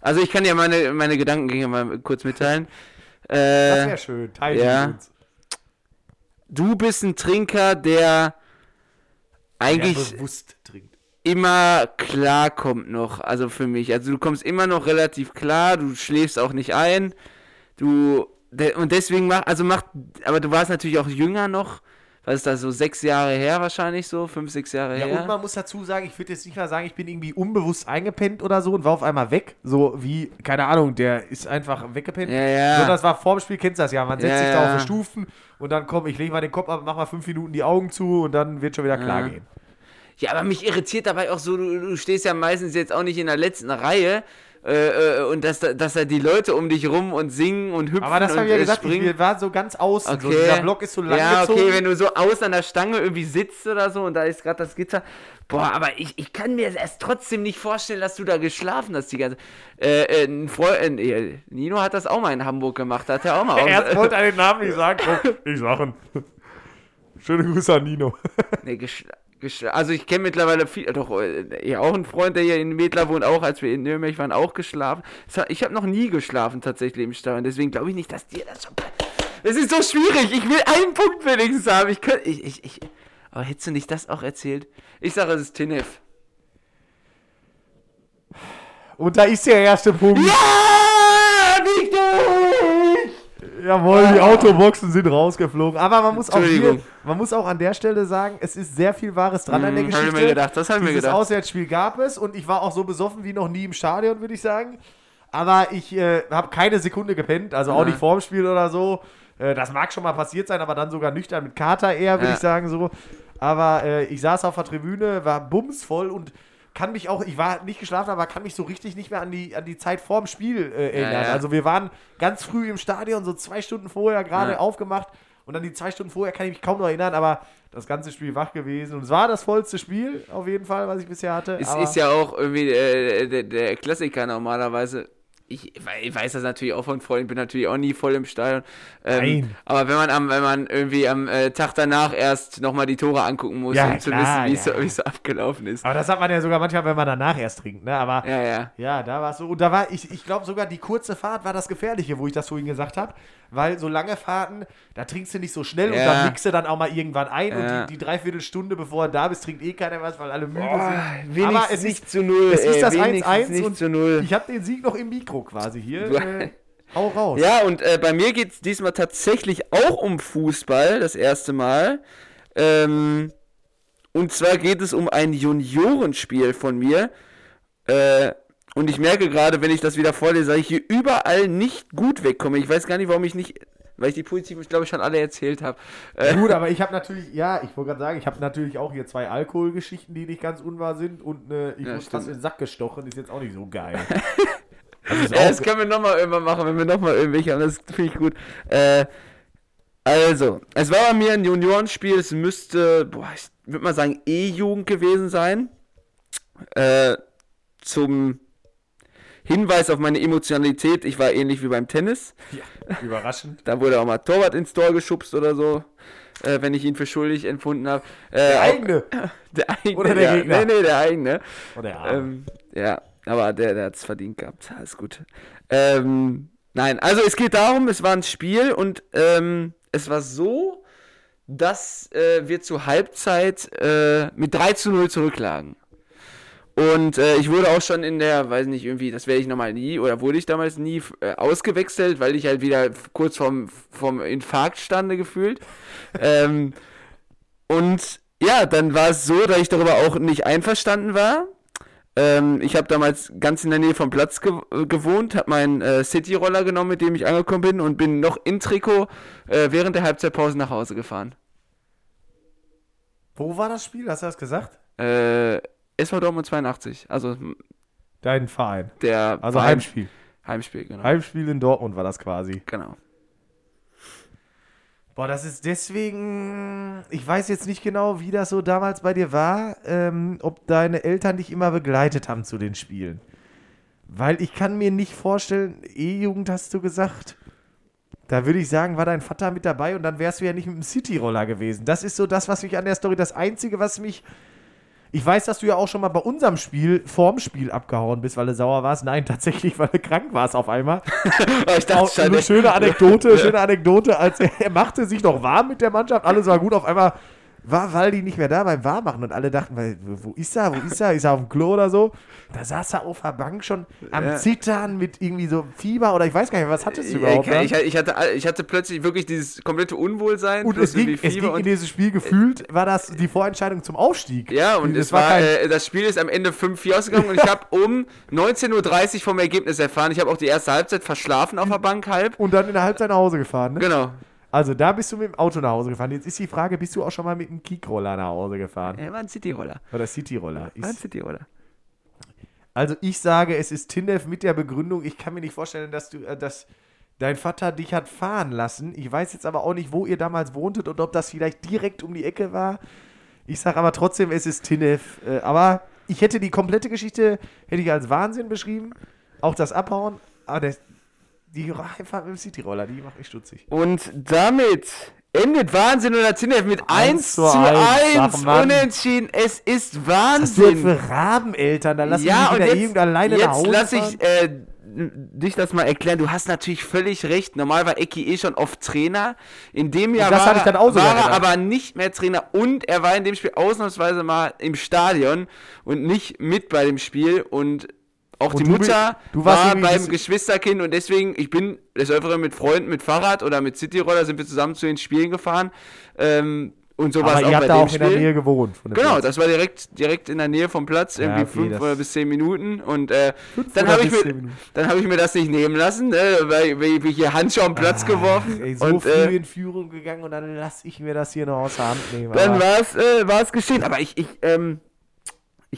Speaker 4: Also ich kann ja meine, meine Gedankengänge mal kurz mitteilen.
Speaker 3: das
Speaker 4: Äh,
Speaker 3: wäre schön. Teil
Speaker 4: ja.
Speaker 3: uns.
Speaker 4: du bist ein Trinker, der eigentlich
Speaker 3: Der bewusst trinkt.
Speaker 4: immer klar kommt noch, also für mich. Also du kommst immer noch relativ klar, du schläfst auch nicht ein. Du de und deswegen mach, also macht, aber du warst natürlich auch jünger noch. Was ist das, so sechs Jahre her wahrscheinlich so? Fünf, sechs Jahre
Speaker 3: Ja,
Speaker 4: her?
Speaker 3: und man muss dazu sagen, ich würde jetzt nicht mal sagen, ich bin irgendwie unbewusst eingepennt oder so und war auf einmal weg. So wie, keine Ahnung, der ist einfach weggepennt.
Speaker 4: Ja, ja.
Speaker 3: Sondern das war vorm Spiel, kennst du das ja. Man setzt
Speaker 4: Ja,
Speaker 3: sich da
Speaker 4: ja.
Speaker 3: auf die Stufen und dann komm, ich lege mal den Kopf ab, mach mal fünf Minuten die Augen zu und dann wird schon wieder klar
Speaker 4: Ja.
Speaker 3: gehen.
Speaker 4: Ja, aber mich irritiert dabei auch so, du, du stehst ja meistens jetzt auch nicht in der letzten Reihe äh, äh, und dass, da- dass da die Leute um dich rum und singen und hüpfen
Speaker 3: Aber das
Speaker 4: und
Speaker 3: habe ich ja
Speaker 4: äh,
Speaker 3: gesagt, ich,
Speaker 4: springen.
Speaker 3: wir waren so ganz außen.
Speaker 4: Okay.
Speaker 3: So, dieser Block ist so lang
Speaker 4: Ja,
Speaker 3: gezogen.
Speaker 4: okay, wenn du so außen an der Stange irgendwie sitzt oder so und da ist gerade das Gitter. Boah, aber ich, ich kann mir erst trotzdem nicht vorstellen, dass du da geschlafen hast die ganze äh, äh, Freund, äh, Nino hat das auch mal in Hamburg gemacht, hat er auch mal.
Speaker 3: Erst wollte er den Namen nicht sagen. Ich sag ihn. Schöne Grüße an Nino.
Speaker 4: Nee, geschla geschla also ich kenne mittlerweile viel, doch, äh, ja, auch ein Freund, der hier in Medler wohnt, auch als wir in Nürnberg waren, auch geschlafen. Ich habe noch nie geschlafen tatsächlich im Stadion, deswegen glaube ich nicht, dass dir das schon... Es ist so schwierig, ich will einen Punkt wenigstens haben. Ich könnte, ich, ich, ich, aber hättest du nicht das auch erzählt? Ich sage, es ist Tinef.
Speaker 3: Und da ist der erste Punkt.
Speaker 4: Ja, wichtig!
Speaker 3: Jawohl, die Autoboxen sind rausgeflogen. Aber man muss auch hier, man muss auch an der Stelle sagen, es ist sehr viel Wahres dran an der
Speaker 4: Hm, hab ich
Speaker 3: Geschichte.
Speaker 4: mir gedacht, das hab ich mir
Speaker 3: Dieses
Speaker 4: gedacht.
Speaker 3: Auswärtsspiel gab es und ich war auch so besoffen wie noch nie im Stadion, würde ich sagen. Aber ich äh, habe keine Sekunde gepennt, also auch
Speaker 4: Ja.
Speaker 3: nicht vorm Spiel oder so. Äh, das mag schon mal passiert sein, aber dann sogar nüchtern mit Kater eher, würde
Speaker 4: Ja.
Speaker 3: ich sagen so. Aber äh, ich saß auf der Tribüne, war bumsvoll und kann mich auch, ich war nicht geschlafen, aber kann mich so richtig nicht mehr an die, an die Zeit vorm Spiel äh, erinnern.
Speaker 4: ja.
Speaker 3: Also wir waren ganz früh im Stadion, so zwei Stunden vorher gerade
Speaker 4: Ja.
Speaker 3: aufgemacht und dann die zwei Stunden vorher kann ich mich kaum noch erinnern, aber das ganze Spiel wach gewesen und es war das vollste Spiel auf jeden Fall, was ich bisher hatte.
Speaker 4: Es ist ja auch irgendwie äh, der, der Klassiker normalerweise. Ich, ich weiß das natürlich auch von Freunden, bin natürlich auch nie voll im Stadion. Ähm,
Speaker 3: Nein.
Speaker 4: Aber wenn man am, wenn man irgendwie am äh, Tag danach erst nochmal die Tore angucken muss,
Speaker 3: Ja,
Speaker 4: um zu wissen, wie
Speaker 3: ja,
Speaker 4: es so, abgelaufen ist.
Speaker 3: aber das hat man ja sogar manchmal, wenn man danach erst trinkt, ne? Aber
Speaker 4: Ja, ja.
Speaker 3: Ja, da war es so. Und da war, ich, ich glaube sogar, die kurze Fahrt war das Gefährliche, wo ich das vorhin gesagt habe. Weil so lange Fahrten, da trinkst du nicht so schnell und
Speaker 4: Ja.
Speaker 3: dann mixt du dann auch mal irgendwann ein. Und die, die Dreiviertelstunde, bevor du da bist, trinkt eh keiner was, weil alle müde
Speaker 4: Boah,
Speaker 3: sind. Aber es
Speaker 4: nicht
Speaker 3: ist,
Speaker 4: zu null,
Speaker 3: Es ist
Speaker 4: ey,
Speaker 3: das
Speaker 4: wenigstens
Speaker 3: 1-1
Speaker 4: nicht
Speaker 3: und
Speaker 4: zu null.
Speaker 3: ich habe den Sieg noch im Mikro quasi hier.
Speaker 4: Du-
Speaker 3: Äh, hau raus.
Speaker 4: Ja, und äh, bei mir geht es diesmal tatsächlich auch um Fußball, das erste Mal. Ähm, und zwar geht es um ein Juniorenspiel von mir. Äh, und ich merke gerade, wenn ich das wieder vorlese, dass ich hier überall nicht gut wegkomme. Ich weiß gar nicht, warum ich nicht. Weil ich die positiven, ich glaube ich, schon alle erzählt habe. Äh,
Speaker 3: Gut, aber ich habe natürlich, ja, ich wollte gerade sagen, ich habe natürlich auch hier zwei Alkoholgeschichten, die nicht ganz unwahr sind und eine, ich
Speaker 4: Ja,
Speaker 3: wurde fast in den Sack gestochen, ist jetzt auch nicht so geil. Also
Speaker 4: Ja, das können wir nochmal irgendwann machen, wenn wir nochmal irgendwelche haben. Das finde ich gut. Äh, also, es war bei mir ein Juniorenspiel. Es müsste, boah, ich würde mal sagen, E-Jugend gewesen sein. Äh, zum Hinweis auf meine Emotionalität. Ich war ähnlich wie beim Tennis.
Speaker 3: ja, überraschend.
Speaker 4: Da wurde auch mal Torwart ins Tor geschubst oder so. Äh, wenn ich ihn für schuldig empfunden habe. Äh,
Speaker 3: Der eigene.
Speaker 4: Der eigene.
Speaker 3: Oder der
Speaker 4: ja.
Speaker 3: Gegner?
Speaker 4: Nee, nee, der eigene.
Speaker 3: Oder Arme.
Speaker 4: Ähm, ja, aber der, der hat es verdient gehabt. Alles gut. Ähm, nein, also es geht darum, es war ein Spiel und ähm, es war so, dass äh, wir zur Halbzeit äh, mit 3 zu 0 zurücklagen. Und äh, ich wurde auch schon in der, weiß nicht, irgendwie, das werde ich nochmal nie, oder wurde ich damals nie äh, ausgewechselt, weil ich halt wieder kurz vorm, vorm Infarkt stande gefühlt. ähm, und ja, dann war es so, dass ich darüber auch nicht einverstanden war. Ähm, ich habe damals ganz in der Nähe vom Platz ge gewohnt, habe meinen äh, City-Roller genommen, mit dem ich angekommen bin und bin noch in Trikot äh, während der Halbzeitpause nach Hause gefahren.
Speaker 3: Wo war das Spiel? Hast du das gesagt?
Speaker 4: Äh, SV Dortmund 82, also
Speaker 3: Dein Verein.
Speaker 4: der
Speaker 3: Also
Speaker 4: Verein-
Speaker 3: Heimspiel.
Speaker 4: Heimspiel, genau.
Speaker 3: Heimspiel in Dortmund war das quasi.
Speaker 4: genau.
Speaker 3: Boah, das ist deswegen. Ich weiß jetzt nicht genau, wie das so damals bei dir war, ähm, ob deine Eltern dich immer begleitet haben zu den Spielen. Weil ich kann mir nicht vorstellen, E-Jugend hast du gesagt. Da würde ich sagen, war dein Vater mit dabei und dann wärst du ja nicht mit dem City-Roller gewesen. Das ist so das, was mich an der Story, das Einzige, was mich. Ich weiß, dass du ja auch schon mal bei unserem Spiel vorm Spiel abgehauen bist, weil du sauer warst. Nein, tatsächlich, weil du krank warst auf einmal.
Speaker 4: ich dachte
Speaker 3: Auch eine schöne Anekdote, schöne Anekdote, als er, er machte sich noch warm mit der Mannschaft, alles war gut, auf einmal war Waldi nicht mehr da beim Warmmachen und alle dachten, weil, wo ist er, wo ist er, ist er auf dem Klo oder so? Da saß er auf der Bank schon am
Speaker 4: Ja.
Speaker 3: Zittern mit irgendwie so Fieber oder ich weiß gar nicht, was hattest du überhaupt?
Speaker 4: ich, ich, hatte, ich hatte plötzlich wirklich dieses komplette Unwohlsein.
Speaker 3: und es ging, es ging in dieses Spiel gefühlt, war das die Vorentscheidung zum Aufstieg.
Speaker 4: Ja, und es war, äh, das Spiel ist am Ende 5-4 ausgegangen und ich habe um 19.30 Uhr vom Ergebnis erfahren. Ich habe auch die erste Halbzeit verschlafen auf der Bank halb.
Speaker 3: und dann in der Halbzeit nach Hause gefahren, ne?
Speaker 4: Genau.
Speaker 3: Also da bist du mit dem Auto nach Hause gefahren. Jetzt ist die Frage, bist du auch schon mal mit dem Kickroller nach Hause gefahren?
Speaker 4: Er war ein City-Roller.
Speaker 3: Oder Cityroller?
Speaker 4: War ein City-Roller.
Speaker 3: Also ich sage, es ist Tindef mit der Begründung, ich kann mir nicht vorstellen, dass du, äh, dass dein Vater dich hat fahren lassen. Ich weiß jetzt aber auch nicht, wo ihr damals wohntet und ob das vielleicht direkt um die Ecke war. Ich sage aber trotzdem, es ist Tindef. Äh, aber ich hätte die komplette Geschichte, hätte ich als Wahnsinn beschrieben. Auch das Abhauen. Aber das, die Heimfahrt mit dem Cityroller, die macht mich stutzig.
Speaker 4: Und damit endet Wahnsinn oder Zinef mit 1 zu
Speaker 3: zu
Speaker 4: 1,
Speaker 3: eins. Ach, Mann.
Speaker 4: unentschieden. Es ist
Speaker 3: Was
Speaker 4: Wahnsinn.
Speaker 3: für Rabeneltern? Da lass
Speaker 4: ja,
Speaker 3: mich
Speaker 4: und
Speaker 3: wieder irgend alleine nach
Speaker 4: jetzt
Speaker 3: Hause
Speaker 4: lass ich äh, dich das mal erklären. Du hast natürlich völlig recht. Normal war Eki eh schon oft Trainer. In dem Jahr war, er, war er aber nicht mehr Trainer und er war in dem Spiel ausnahmsweise mal im Stadion und nicht mit bei dem Spiel und auch
Speaker 3: Und
Speaker 4: die
Speaker 3: du
Speaker 4: Mutter
Speaker 3: du warst
Speaker 4: war beim Geschwisterkind und deswegen, ich bin des Öfteren mit Freunden mit Fahrrad oder mit Cityroller sind wir zusammen zu den Spielen gefahren. Ähm, und so war es
Speaker 3: Aber
Speaker 4: auch bei
Speaker 3: da
Speaker 4: dem
Speaker 3: auch in der
Speaker 4: Spiel.
Speaker 3: Nähe gewohnt.
Speaker 4: Genau,
Speaker 3: Platz.
Speaker 4: das war direkt, direkt in der Nähe vom Platz, irgendwie
Speaker 3: okay,
Speaker 4: fünf oder bis zehn Minuten. Und äh, dann habe ich, mir- dann hab ich mir das nicht nehmen lassen, ne, weil weil ich hier Handschuhe am Platz geworfen.
Speaker 3: Ey, so
Speaker 4: und
Speaker 3: früh
Speaker 4: äh,
Speaker 3: in Führung gegangen und dann lasse ich mir das hier noch aus der Hand nehmen.
Speaker 4: dann war es äh, war's geschehen. Aber ich, ich, ähm,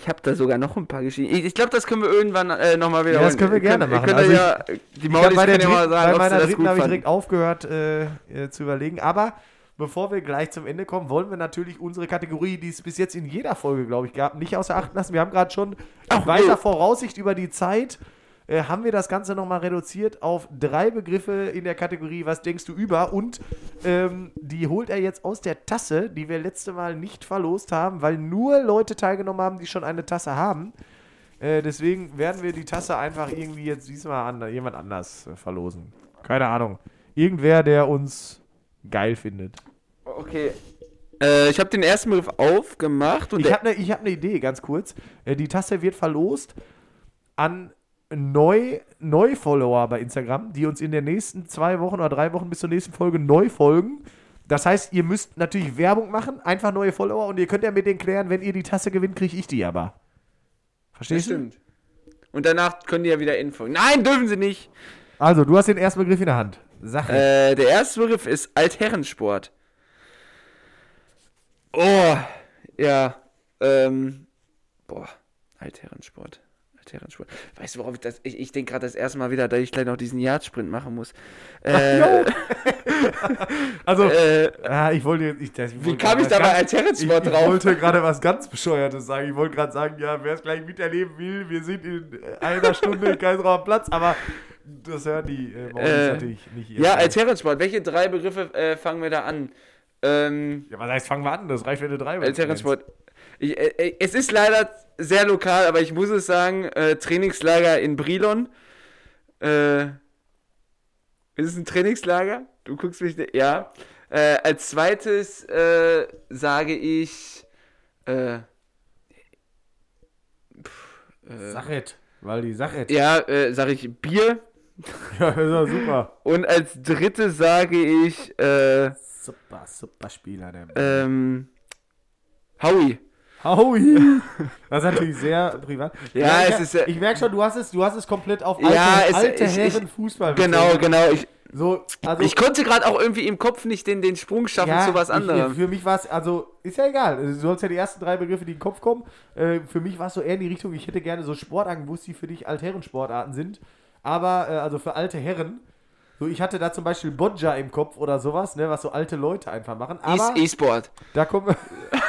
Speaker 4: ich habe da sogar noch ein paar Geschichten. Ich, ich glaube, das können wir irgendwann äh, nochmal wieder
Speaker 3: Ja, das können wir gerne machen.
Speaker 4: Könnt
Speaker 3: Also
Speaker 4: ja, die
Speaker 3: Ich bei, der
Speaker 4: können ja mal sagen,
Speaker 3: bei meiner dritten habe ich direkt aufgehört äh, äh, zu überlegen. Aber bevor wir gleich zum Ende kommen, wollen wir natürlich unsere Kategorie, die es bis jetzt in jeder Folge, glaube ich, gab, nicht außer Acht lassen. Wir haben gerade schon in weiter
Speaker 4: nee.
Speaker 3: Voraussicht über die Zeit, äh, haben wir das Ganze nochmal reduziert auf drei Begriffe in der Kategorie Was denkst du über? Und ähm, die holt er jetzt aus der Tasse, die wir letzte Mal nicht verlost haben, weil nur Leute teilgenommen haben, die schon eine Tasse haben. Äh, deswegen werden wir die Tasse einfach irgendwie jetzt diesmal an jemand anders äh, verlosen. Keine Ahnung. Irgendwer, der uns geil findet.
Speaker 4: Okay. Äh, ich habe den ersten Begriff aufgemacht und
Speaker 3: Ich habe eine hab ne Idee, ganz kurz. Äh, die Tasse wird verlost an neu, Neu-Follower bei Instagram, die uns in den nächsten zwei Wochen oder drei Wochen bis zur nächsten Folge neu folgen. Das heißt, ihr müsst natürlich Werbung machen, einfach neue Follower und ihr könnt ja mit denen klären, wenn ihr die Tasse gewinnt, kriege ich die aber. Verstehst du?
Speaker 4: stimmt. Und danach können die ja wieder info. Nein, dürfen sie nicht.
Speaker 3: Also, du hast den ersten Begriff in der Hand. Sag
Speaker 4: Äh, der erste Begriff ist Altherrensport. Oh, ja. Ähm, boah, Altherrensport. Altherrensport. Weißt du, worauf ich das. Ich, ich denke gerade das erste Mal wieder, dass ich gleich noch diesen Yardsprint machen muss. Äh,
Speaker 3: Also,
Speaker 4: äh,
Speaker 3: ja, ich wollte jetzt. Ich, das, ich
Speaker 4: wie
Speaker 3: wollte
Speaker 4: kam ich da
Speaker 3: was
Speaker 4: bei
Speaker 3: ganz-
Speaker 4: Altherrensport
Speaker 3: ich,
Speaker 4: drauf?
Speaker 3: Ich wollte gerade was ganz Bescheuertes sagen. Ich wollte gerade sagen, ja, wer es gleich miterleben will, wir sind in einer Stunde in Kaiserauer Platz, aber das hören die äh,
Speaker 4: Äh,
Speaker 3: natürlich nicht.
Speaker 4: ja, Altherrensport. Welche drei Begriffe äh, fangen wir da an? Ähm,
Speaker 3: Ja, was heißt, fangen wir an? Das reicht, wenn du drei
Speaker 4: Altherrensport. Ich, äh, äh, es ist leider sehr lokal, aber ich muss es sagen, äh, Trainingslager in Brilon. Äh, ist es ein Trainingslager? Du guckst mich, ne- ja. Äh, als zweites äh, sage ich. Äh,
Speaker 3: Sag es, Waldi, sag es.
Speaker 4: ja, äh, sage ich Bier.
Speaker 3: Ja, das ist doch super.
Speaker 4: Und als drittes sage ich. Äh,
Speaker 3: Super, super Spieler, der
Speaker 4: ähm, Howie.
Speaker 3: Howie. Das ist natürlich sehr privat.
Speaker 4: Ja,
Speaker 3: ich,
Speaker 4: es ist, äh,
Speaker 3: Ich merke schon, du hast es, du hast es komplett auf alte,
Speaker 4: Ja, es-
Speaker 3: alte
Speaker 4: ich- ich-
Speaker 3: Herren Fußball.
Speaker 4: Genau,
Speaker 3: bezogen.
Speaker 4: genau. Ich,
Speaker 3: So, also,
Speaker 4: ich konnte gerade auch irgendwie im Kopf nicht den, den Sprung schaffen zu was
Speaker 3: ich-
Speaker 4: anderem.
Speaker 3: für mich war es, also, ist ja egal. Du sollst ja die ersten drei Begriffe, die in den Kopf kommen. Äh, für mich war es so eher in die Richtung, ich hätte gerne so Sportarten gewusst, die für dich Altherren-Sportarten sind. Aber, äh, also für alte Herren. So, ich hatte da zum Beispiel Bodja im Kopf oder sowas, ne, was so alte Leute einfach machen. Aber
Speaker 4: E- E-Sport.
Speaker 3: da kommen wir,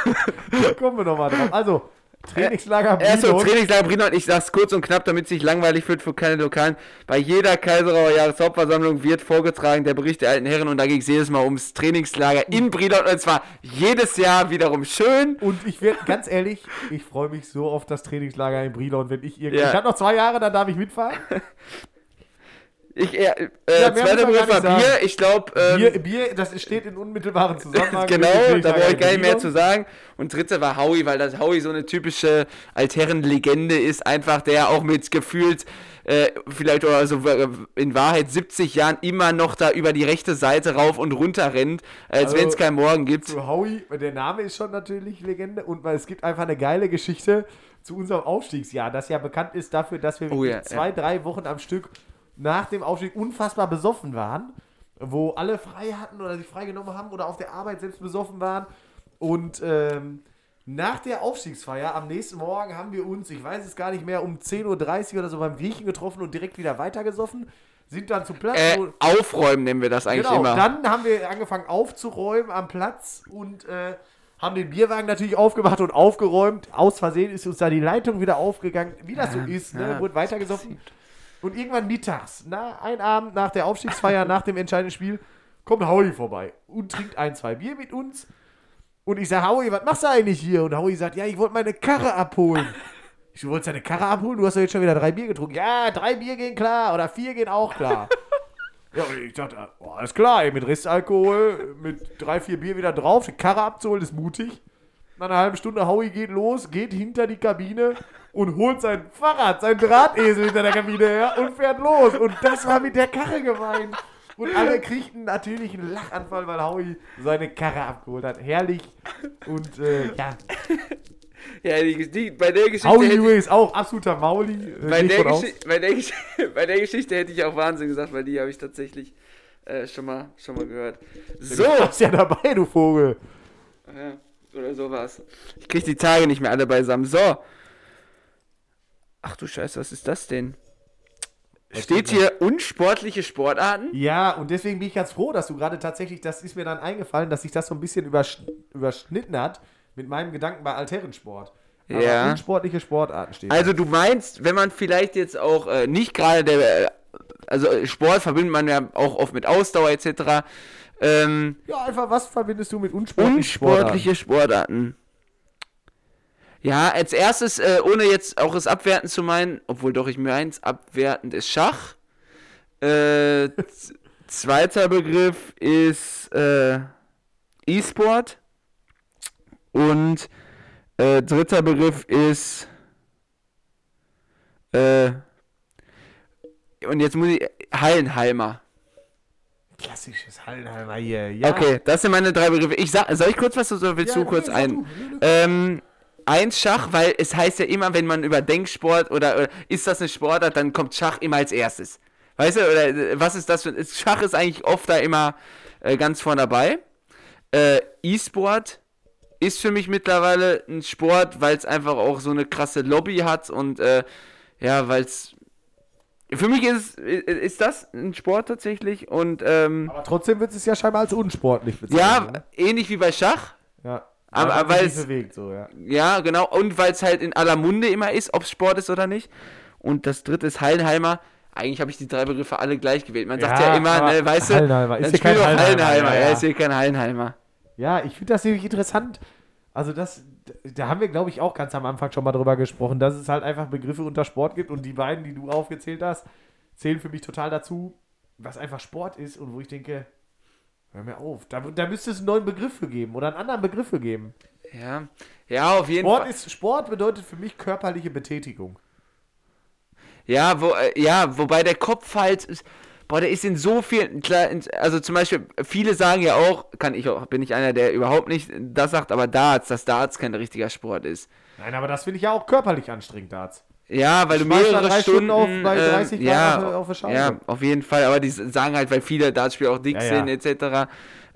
Speaker 3: kommen wir nochmal drauf. Also, Trainingslager
Speaker 4: Erstmal
Speaker 3: Brilon.
Speaker 4: Trainingslager Brilon. Ich sag's kurz und knapp, damit es sich langweilig wird für keine Lokalen. Bei jeder Kaiserauer Jahreshauptversammlung wird vorgetragen der Bericht der alten Herren und da ging es jedes Mal ums Trainingslager in Brilon und zwar jedes Jahr wiederum schön.
Speaker 3: Und ich werde ganz ehrlich, ich freue mich so auf das Trainingslager in Brilon, wenn ich irgendwie.
Speaker 4: Ja.
Speaker 3: Ich habe noch zwei Jahre, dann darf ich mitfahren.
Speaker 4: Ich, äh, äh,
Speaker 3: Ja,
Speaker 4: zweiter Begriff war Bier. Ich glaube, ähm,
Speaker 3: Bier, Bier, das steht in unmittelbaren Zusammenhang.
Speaker 4: genau, da brauche ich gar nicht mehr zu sagen. Und dritte war Howie, weil das Howie so eine typische Altherrenlegende ist, einfach der auch mit gefühlt äh, vielleicht oder so äh, in Wahrheit 70 Jahren immer noch da über die rechte Seite rauf und runter rennt, als
Speaker 3: Also,
Speaker 4: wenn es keinen Morgen gibt.
Speaker 3: Zu Howie, der Name ist schon natürlich Legende und weil es gibt einfach eine geile Geschichte zu unserem Aufstiegsjahr, das ja bekannt ist dafür, dass wir
Speaker 4: Oh ja,
Speaker 3: zwei,
Speaker 4: ja.
Speaker 3: drei Wochen am Stück nach dem Aufstieg unfassbar besoffen waren, wo alle frei hatten oder sich frei genommen haben oder auf der Arbeit selbst besoffen waren. Und ähm, nach der Aufstiegsfeier am nächsten Morgen haben wir uns, ich weiß es gar nicht mehr, um 10.30 Uhr oder so beim Griechen getroffen und direkt wieder weitergesoffen. Sind dann zum Platz.
Speaker 4: Äh, aufräumen nennen wir das eigentlich
Speaker 3: Genau,
Speaker 4: immer.
Speaker 3: dann haben wir angefangen aufzuräumen am Platz und äh, haben den Bierwagen natürlich aufgemacht und aufgeräumt. Aus Versehen ist uns da die Leitung wieder aufgegangen, wie das so ist, ne? wurde weitergesoffen. Und irgendwann mittags, na, ein Abend nach der Aufstiegsfeier, nach dem entscheidenden Spiel, kommt Howie vorbei und trinkt ein, zwei Bier mit uns. Und ich sage, Howie, was machst du eigentlich hier? Und Howie sagt, ja, ich wollte meine Karre abholen. Ich du wolltest deine Karre abholen? Du hast doch jetzt schon wieder drei Bier getrunken. Ja, drei Bier gehen klar oder vier gehen auch klar. Ja, und ich dachte, oh, alles klar, ey, mit Restalkohol, mit drei, vier Bier wieder drauf, die Karre abzuholen, ist mutig. Nach einer halben Stunde, Howie geht los, geht hinter die Kabine und holt sein Fahrrad, sein Drahtesel hinter der Kabine her und fährt los. Und das war mit der Karre gemeint. Und alle kriegten natürlich einen Lachanfall, weil Howie seine Karre abgeholt hat. Herrlich. Und äh, ja,
Speaker 4: Ja, die, die, bei der Geschichte
Speaker 3: Howie übrigens auch absoluter Mauli. Äh,
Speaker 4: bei, der bei, der bei der Geschichte hätte ich auch Wahnsinn gesagt, weil die habe ich tatsächlich äh, schon, mal, schon mal gehört. So,
Speaker 3: Du warst ja dabei, du Vogel.
Speaker 4: Ja, oder sowas. Ich krieg die Tage nicht mehr alle beisammen. So. Ach du Scheiße, was ist das denn? Steht hier unsportliche Sportarten?
Speaker 3: Ja, und deswegen bin ich ganz froh, dass du gerade tatsächlich, das ist mir dann eingefallen, dass sich das so ein bisschen übersch überschnitten hat mit meinem Gedanken bei Altherrensport. Aber
Speaker 4: Ja.
Speaker 3: unsportliche Sportarten stehen.
Speaker 4: Also du meinst, wenn man vielleicht jetzt auch äh, nicht gerade der, äh, also äh, Sport verbindet man ja auch oft mit Ausdauer etc. Ähm,
Speaker 3: ja, einfach, was verbindest du mit unsportlichen
Speaker 4: unsportliche Sportarten. Ja, als erstes, äh, ohne jetzt auch es abwerten zu meinen, obwohl doch ich mir eins abwertend ist Schach. Äh, zweiter Begriff ist äh, E-Sport. Und äh, dritter Begriff ist äh, und jetzt muss ich Hallenheimer.
Speaker 3: Klassisches Hallenheimer hier. Ja.
Speaker 4: Okay, das sind meine drei Begriffe. Ich sag, soll ich kurz was oder willst
Speaker 3: Ja,
Speaker 4: du kurz
Speaker 3: nee,
Speaker 4: ein?
Speaker 3: du. Nee, nee.
Speaker 4: Ähm, eins Schach, weil es heißt ja immer, wenn man über Denksport oder, oder ist das eine Sportart, dann kommt Schach immer als erstes. Weißt du, oder äh, was ist das für ist- Schach ist eigentlich oft da immer äh, ganz vorne dabei. Äh, E-Sport ist für mich mittlerweile ein Sport, weil es einfach auch so eine krasse Lobby hat und äh, ja, weil es für mich ist, ist das ein Sport tatsächlich und ähm,
Speaker 3: Aber trotzdem wird es ja scheinbar als unsportlich bezeichnet.
Speaker 4: ja,
Speaker 3: ne?
Speaker 4: ähnlich wie bei Schach.
Speaker 3: ja.
Speaker 4: Aber- aber
Speaker 3: sich
Speaker 4: es-
Speaker 3: bewegt, so, ja.
Speaker 4: Ja, genau. Und weil es halt in aller Munde immer ist, ob es Sport ist oder nicht. Und das dritte ist Hallenheimer. Eigentlich habe ich die drei Begriffe alle gleich gewählt. Man sagt
Speaker 3: Ja,
Speaker 4: ja immer, ne, weißt du,
Speaker 3: Hallenheimer. Ist hier kein Hallenheimer,
Speaker 4: Hallenheimer.
Speaker 3: ja,
Speaker 4: Ja,
Speaker 3: ja.
Speaker 4: ist hier kein Hallenheimer.
Speaker 3: Ja, ich finde das nämlich interessant. Also das, da haben wir, glaube ich, auch ganz am Anfang schon mal drüber gesprochen, dass es halt einfach Begriffe unter Sport gibt und die beiden, die du aufgezählt hast, zählen für mich total dazu, was einfach Sport ist und wo ich denke, Hör mir auf. Da, da müsste es einen neuen Begriff für geben oder einen anderen Begriff für geben.
Speaker 4: Ja, ja, auf jeden
Speaker 3: Sport,
Speaker 4: Fall.
Speaker 3: ist, Sport bedeutet für mich körperliche Betätigung.
Speaker 4: Ja, wo, äh, ja, wobei der Kopf halt, ist- boah, der ist in so vielen, also zum Beispiel, viele sagen ja auch, kann ich auch, bin ich einer, der überhaupt nicht das sagt, aber Darts, dass Darts kein richtiger Sport ist.
Speaker 3: Nein, aber das finde ich ja auch körperlich anstrengend, Darts.
Speaker 4: Ja, weil du mehrere
Speaker 3: drei
Speaker 4: Stunden,
Speaker 3: Stunden auf- bei
Speaker 4: ähm,
Speaker 3: 30 Grad
Speaker 4: ja,
Speaker 3: auf der- Scheibe.
Speaker 4: Ja, auf jeden Fall, aber die sagen halt, weil viele Dartspieler auch dick
Speaker 3: Ja, ja.
Speaker 4: sind, etc.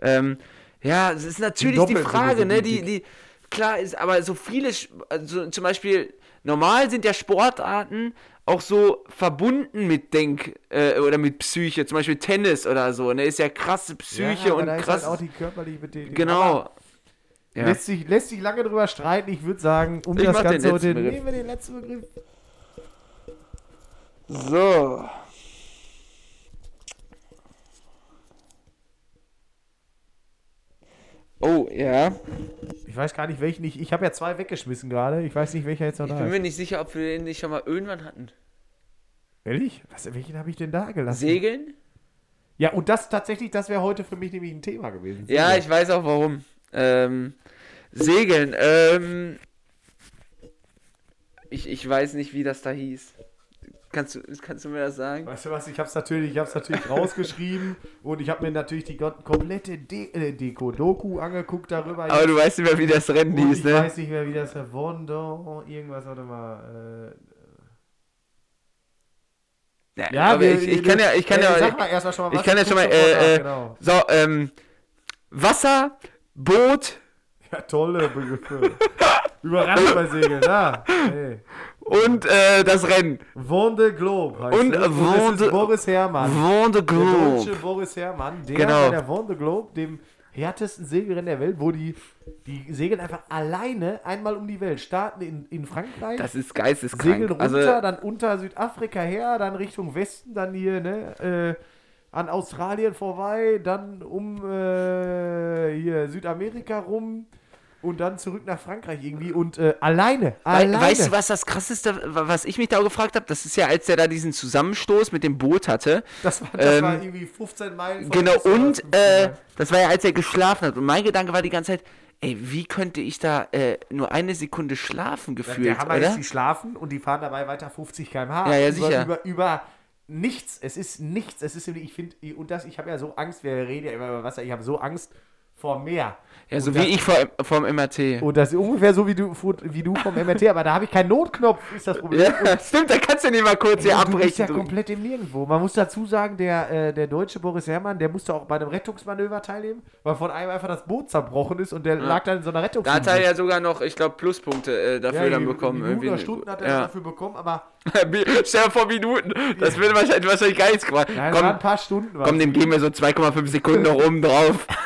Speaker 4: Ähm, ja, es ist natürlich die
Speaker 3: so
Speaker 4: Frage, ne,
Speaker 3: die
Speaker 4: die, die, klar ist, aber so viele, also zum Beispiel, normal sind ja Sportarten auch so verbunden mit Denk- äh, oder mit Psyche, zum Beispiel Tennis oder so, ne, ist ja krasse Psyche
Speaker 3: aber
Speaker 4: und
Speaker 3: da ist
Speaker 4: krass,
Speaker 3: halt auch die körperliche Betätigung.
Speaker 4: genau. Ja.
Speaker 3: Lässt, sich, lässt sich lange drüber streiten. Ich würde sagen, um
Speaker 4: Ich
Speaker 3: das Ganze heute.
Speaker 4: Begriff.
Speaker 3: Nehmen wir den letzten Begriff.
Speaker 4: So. Oh, ja.
Speaker 3: Ich weiß gar nicht, welchen ich. Ich habe ja zwei weggeschmissen gerade. Ich weiß nicht, welcher jetzt noch
Speaker 4: Ich
Speaker 3: da
Speaker 4: bin mir
Speaker 3: ist.
Speaker 4: nicht sicher, ob wir den nicht schon mal irgendwann hatten.
Speaker 3: Ehrlich? Was, welchen habe ich denn da gelassen?
Speaker 4: Segeln?
Speaker 3: Ja, und das tatsächlich, das wäre heute für mich nämlich ein Thema gewesen.
Speaker 4: Ja,
Speaker 3: Segeln.
Speaker 4: ich weiß auch warum. Ähm, Segeln. Ähm, ich, ich weiß nicht, wie das da hieß. Kannst du, kannst du mir das sagen?
Speaker 3: Weißt du was, ich habe es natürlich, ich hab's natürlich rausgeschrieben und ich habe mir natürlich die komplette De äh, Deko, Doku angeguckt darüber.
Speaker 4: Aber du weißt nicht mehr, wie das Rennen hieß,
Speaker 3: ich
Speaker 4: ne?
Speaker 3: weiß nicht mehr, wie das. Wondo, irgendwas, warte mal. Äh,
Speaker 4: Ja, aber ich, ich kann ja, ich kann
Speaker 3: äh,
Speaker 4: ja,
Speaker 3: Sag mal erstmal schon mal
Speaker 4: ich kann ja schon mal, äh, äh,
Speaker 3: genau.
Speaker 4: so, ähm, Wasser, Boot
Speaker 3: Ja, tolle Begriffe. Überraschend bei Segeln, na. Hey.
Speaker 4: Und äh, das Rennen.
Speaker 3: Vonde Globe heißt
Speaker 4: Und, äh,
Speaker 3: und das
Speaker 4: Vendée-
Speaker 3: ist Boris Herrmann.
Speaker 4: Vent de
Speaker 3: Der deutsche
Speaker 4: Globe.
Speaker 3: Boris Herrmann, der
Speaker 4: Genau.
Speaker 3: bei der Vendée Globe, dem härtesten Segelrennen der Welt, wo die, die segeln einfach alleine einmal um die Welt. Starten in, in Frankreich,
Speaker 4: Das ist geisteskrank.
Speaker 3: segeln runter,
Speaker 4: also,
Speaker 3: dann unter Südafrika her, dann Richtung Westen, dann hier, ne, äh, an Australien vorbei, dann um äh, hier Südamerika rum und dann zurück nach Frankreich irgendwie und äh, alleine, alleine.
Speaker 4: Weißt du, was das krasseste, was ich mich da gefragt habe? Das ist ja, als der da diesen Zusammenstoß mit dem Boot hatte.
Speaker 3: Das war, das
Speaker 4: Ähm,
Speaker 3: war irgendwie 15 Meilen
Speaker 4: Genau, und
Speaker 3: 15
Speaker 4: äh, das war ja, als er geschlafen hat. Und mein Gedanke war die ganze Zeit, ey, wie könnte ich da äh, nur eine Sekunde schlafen gefühlt,
Speaker 3: Der Hammer
Speaker 4: oder?
Speaker 3: ist, die schlafen und die fahren dabei weiter 50 km/h.
Speaker 4: Ja, ja, sicher.
Speaker 3: Über, über nichts. Es ist nichts. Es ist, ich finde, und das, ich habe ja so Angst, wir reden ja immer über Wasser, ich habe so Angst vor Meer.
Speaker 4: Ja, so
Speaker 3: und
Speaker 4: wie
Speaker 3: das-
Speaker 4: ich vor, vom MRT.
Speaker 3: Und das ist ungefähr so wie du, wie du vom MRT, aber da habe ich keinen Notknopf, ist das Problem.
Speaker 4: Ja, stimmt, da kannst du nicht mal kurz hier
Speaker 3: Und du bist
Speaker 4: abbrechen.
Speaker 3: ja
Speaker 4: drücken.
Speaker 3: komplett im Nirgendwo. Man muss dazu sagen, der, äh, der deutsche Boris Herrmann, der musste auch bei einem Rettungsmanöver teilnehmen, weil von einem einfach das Boot zerbrochen ist und der lag dann in so einer Rettungs
Speaker 4: Da hat er ja sogar noch, ich glaube, Pluspunkte äh, dafür dann bekommen.
Speaker 3: Minuten
Speaker 4: irgendwie.
Speaker 3: Stunden hat er
Speaker 4: ja.
Speaker 3: dafür bekommen, aber
Speaker 4: Stell dir vor Minuten. Das würde wahrscheinlich, wahrscheinlich gar nichts gemacht.
Speaker 3: es waren ein
Speaker 4: Komm,
Speaker 3: paar Stunden.
Speaker 4: komm, dem geben wir so 2,5 Sekunden noch oben drauf.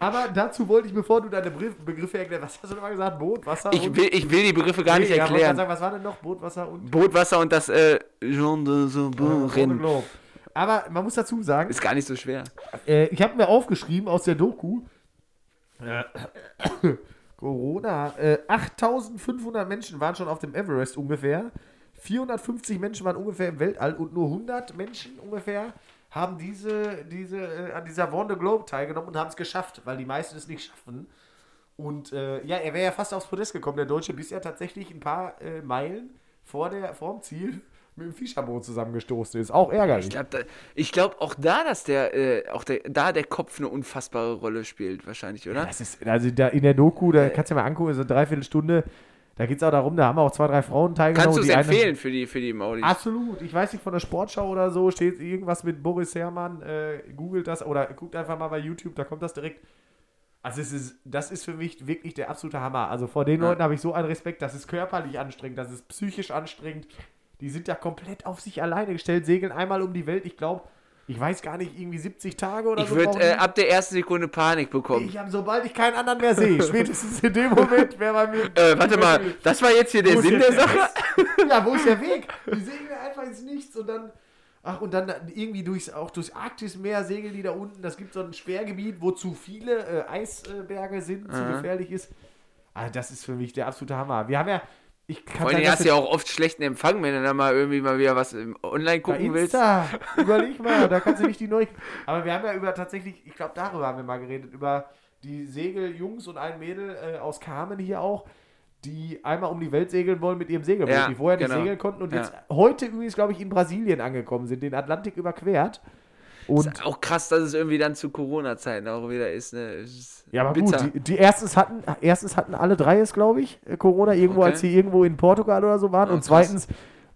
Speaker 3: Aber dazu wollte ich, bevor du deine Begriff- Begriffe erklärst, was hast du nochmal gesagt? Boot, Wasser
Speaker 4: Ich
Speaker 3: und...
Speaker 4: will, ich will die Begriffe gar nicht
Speaker 3: Nee, wollte
Speaker 4: erklären.
Speaker 3: sagen, was war denn noch? Boot, Wasser und...
Speaker 4: Boot, Wasser und das äh, Jean de Saubon-Rennen.
Speaker 3: Globe. Aber man muss dazu sagen,
Speaker 4: Ist gar nicht so schwer.
Speaker 3: äh, ich habe mir aufgeschrieben aus der Doku, äh, Corona, äh, 8500 Menschen waren schon auf dem Everest ungefähr, 450 Menschen waren ungefähr im Weltall und nur 100 Menschen ungefähr haben diese, diese, äh, an dieser Vendée Globe teilgenommen und haben es geschafft, weil die meisten es nicht schaffen. Und äh, ja, er wäre ja fast aufs Podest gekommen, der Deutsche, bis er tatsächlich ein paar äh, Meilen vor der, vorm Ziel mit dem Fischerboot zusammengestoßen ist. Auch ärgerlich.
Speaker 4: Ich glaube glaub auch da, dass der, äh, auch der, da der Kopf eine unfassbare Rolle spielt, wahrscheinlich, oder?
Speaker 3: Das ist, also da in der Doku, da kannst du dir mal angucken, so eine Dreiviertelstunde, da geht es auch darum, da haben auch zwei, drei Frauen teilgenommen.
Speaker 4: Kannst du es empfehlen für die, für die Maudis?
Speaker 3: Absolut. Ich weiß nicht, von der Sportschau oder so steht irgendwas mit Boris Herrmann. Äh, googelt das oder guckt einfach mal bei YouTube, da kommt das direkt. Also es ist, das ist für mich wirklich der absolute Hammer. Also vor den
Speaker 4: Ja.
Speaker 3: Leuten habe ich so einen Respekt. Das ist körperlich anstrengend, das ist psychisch anstrengend. Die sind ja komplett auf sich alleine gestellt, segeln einmal um die Welt. Ich glaube, ich weiß gar nicht, irgendwie 70 Tage oder
Speaker 4: Ich
Speaker 3: so.
Speaker 4: würde
Speaker 3: brauchen
Speaker 4: äh, ab der ersten Sekunde Panik bekommen.
Speaker 3: ich habe, sobald ich keinen anderen mehr sehe, spätestens in dem Moment wäre bei mir.
Speaker 4: Äh, warte mal, das war jetzt hier der
Speaker 3: Wo
Speaker 4: Sinn der Sache?
Speaker 3: ja, wo ist der Weg? Die segeln einfach ins Nichts und dann. Ach, und dann irgendwie durchs, auch durchs Arktismeer segeln die da unten. Das gibt so ein Sperrgebiet, wo zu viele äh, Eisberge sind, zu
Speaker 4: Aha.
Speaker 3: gefährlich ist. Also das ist für mich der absolute Hammer. Wir haben ja, ich kann
Speaker 4: Vor allem hast du ja auch oft schlechten Empfang, wenn du dann mal irgendwie mal wieder was im online gucken willst.
Speaker 3: Insta, überleg mal, da kannst du nicht die Neuigkeiten. Aber wir haben ja über tatsächlich, ich glaube, darüber haben wir mal geredet, über die Segeljungs und ein Mädel äh, aus Kamen hier auch, die einmal um die Welt segeln wollen mit ihrem Segelboot,
Speaker 4: Ja,
Speaker 3: die vorher nicht
Speaker 4: genau.
Speaker 3: segeln konnten und
Speaker 4: Ja.
Speaker 3: jetzt heute übrigens, glaube ich, in Brasilien angekommen sind, den Atlantik überquert. Und
Speaker 4: Ist auch krass, dass es irgendwie dann zu Corona-Zeiten auch wieder ist. Ne? Ist
Speaker 3: ja, aber
Speaker 4: bitter.
Speaker 3: gut, die, die erstens hatten, erstens hatten alle drei es, glaube ich, äh, Corona, irgendwo,
Speaker 4: Okay.
Speaker 3: als sie irgendwo in Portugal oder so waren.
Speaker 4: Oh,
Speaker 3: und
Speaker 4: krass.
Speaker 3: zweitens,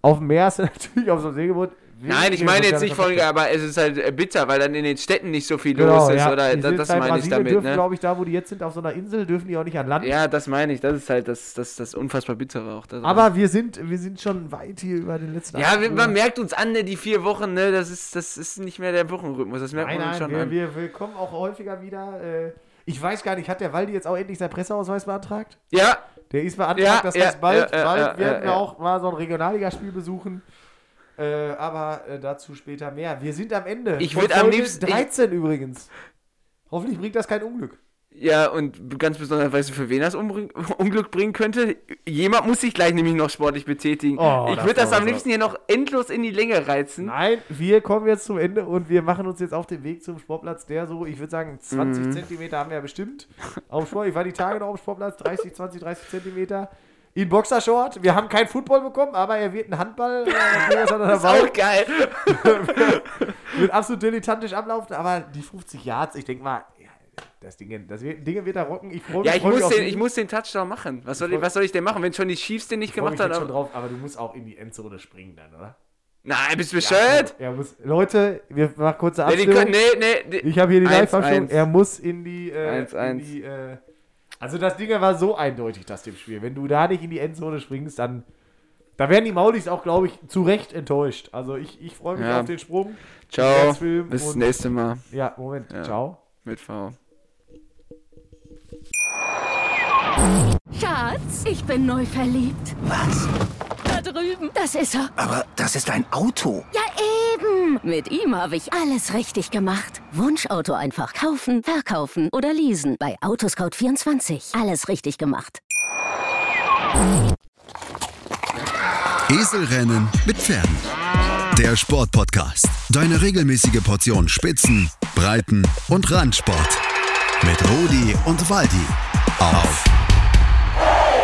Speaker 3: auf dem Meer ist natürlich auf so einem Segelboot.
Speaker 4: Nein, ich meine jetzt nicht von, aber es ist halt äh, bitter, weil dann in den Städten nicht so viel
Speaker 3: Genau,
Speaker 4: los ist,
Speaker 3: ja.
Speaker 4: oder? Das
Speaker 3: bei
Speaker 4: meine ich damit,
Speaker 3: dürfen,
Speaker 4: ne?
Speaker 3: glaube ich, da, wo die jetzt sind, auf so einer Insel, dürfen die auch nicht an Land.
Speaker 4: Ja, das meine ich. Das ist halt das, das, das unfassbar bittere auch. daran.
Speaker 3: Aber wir sind, wir sind schon weit hier über den letzten
Speaker 4: ja, wir- man merkt uns an, ne, die vier Wochen, ne, das ist, das ist nicht mehr der Wochenrhythmus. Das merkt
Speaker 3: Nein,
Speaker 4: man
Speaker 3: nein,
Speaker 4: schon
Speaker 3: wir,
Speaker 4: an.
Speaker 3: wir, wir kommen auch häufiger wieder. Äh, ich weiß gar nicht, hat der Waldi jetzt auch endlich seinen Presseausweis beantragt?
Speaker 4: ja,
Speaker 3: Der ist beantragt,
Speaker 4: Ja,
Speaker 3: das
Speaker 4: ja,
Speaker 3: heißt, bald,
Speaker 4: ja,
Speaker 3: bald
Speaker 4: ja,
Speaker 3: werden
Speaker 4: ja,
Speaker 3: wir
Speaker 4: ja.
Speaker 3: auch mal so ein Regionalligaspiel besuchen. Äh, aber äh, dazu später mehr. Wir sind am Ende.
Speaker 4: Ich
Speaker 3: Von
Speaker 4: würd am liebsten- ich-
Speaker 3: 13 übrigens. Hoffentlich bringt das kein Unglück.
Speaker 4: ja, und ganz besonders, weißt du, für wen das Unglück bringen könnte? Jemand muss sich gleich nämlich noch sportlich betätigen.
Speaker 3: Oh,
Speaker 4: ich
Speaker 3: das
Speaker 4: würde das
Speaker 3: war
Speaker 4: am liebsten hier noch endlos in die Länge reizen.
Speaker 3: Nein, wir kommen jetzt zum Ende und wir machen uns jetzt auf den Weg zum Sportplatz, der so, ich würde sagen, 20
Speaker 4: Mhm.
Speaker 3: Zentimeter haben wir ja bestimmt. Auf Sport, ich war die Tage noch auf dem Sportplatz, 30, 20, 30 Zentimeter. In Boxershort. Wir haben keinen Football bekommen, aber er wird ein Handball. Äh, das
Speaker 4: ist auch geil.
Speaker 3: wird absolut dilettantisch ablaufen, aber die 50 Yards, ich denke mal, ja, das Ding, das wird, Dinge wird er rocken. Ich freue mich,
Speaker 4: Ja, ich
Speaker 3: mich
Speaker 4: muss,
Speaker 3: auf
Speaker 4: den, ich muss den Touchdown machen. Was soll, ich, was soll ich denn machen, wenn schon die Chiefs den nicht
Speaker 3: Ich
Speaker 4: gemacht
Speaker 3: mich
Speaker 4: haben?
Speaker 3: schon drauf, aber du musst auch in die Endzone springen dann, oder?
Speaker 4: Nein, bist du bescheuert?
Speaker 3: Er muss, Leute, wir machen kurze
Speaker 4: Nee,
Speaker 3: Abstimmung.
Speaker 4: können, nee, nee.
Speaker 3: Ich habe hier die
Speaker 4: 1-1.
Speaker 3: Live-Abstimmung. Er muss in die. Äh,
Speaker 4: 1-1.
Speaker 3: in die äh, also das Ding war so eindeutig, das dem Spiel. Wenn du da nicht in die Endzone springst, dann. Da werden die Maulis auch, glaube ich, zu Recht enttäuscht. Also ich, ich freue mich
Speaker 4: Ja.
Speaker 3: auf den Sprung.
Speaker 4: Ciao. Bis das
Speaker 3: und-
Speaker 4: nächste Mal
Speaker 3: Ja, Moment.
Speaker 4: Ja.
Speaker 3: Ciao.
Speaker 4: mit V.
Speaker 5: Schatz, ich bin neu verliebt.
Speaker 6: Was?
Speaker 5: Da drüben. Das ist er.
Speaker 6: Aber das ist ein Auto.
Speaker 5: Ja, eben. Mit ihm habe ich alles richtig gemacht. Wunschauto einfach kaufen, verkaufen oder leasen. Bei Autoscout24. Alles richtig gemacht.
Speaker 1: Eselrennen mit Pferden. Der Sportpodcast. Deine regelmäßige Portion Spitzen, Breiten und Randsport. Mit Rudi und Waldi. Auf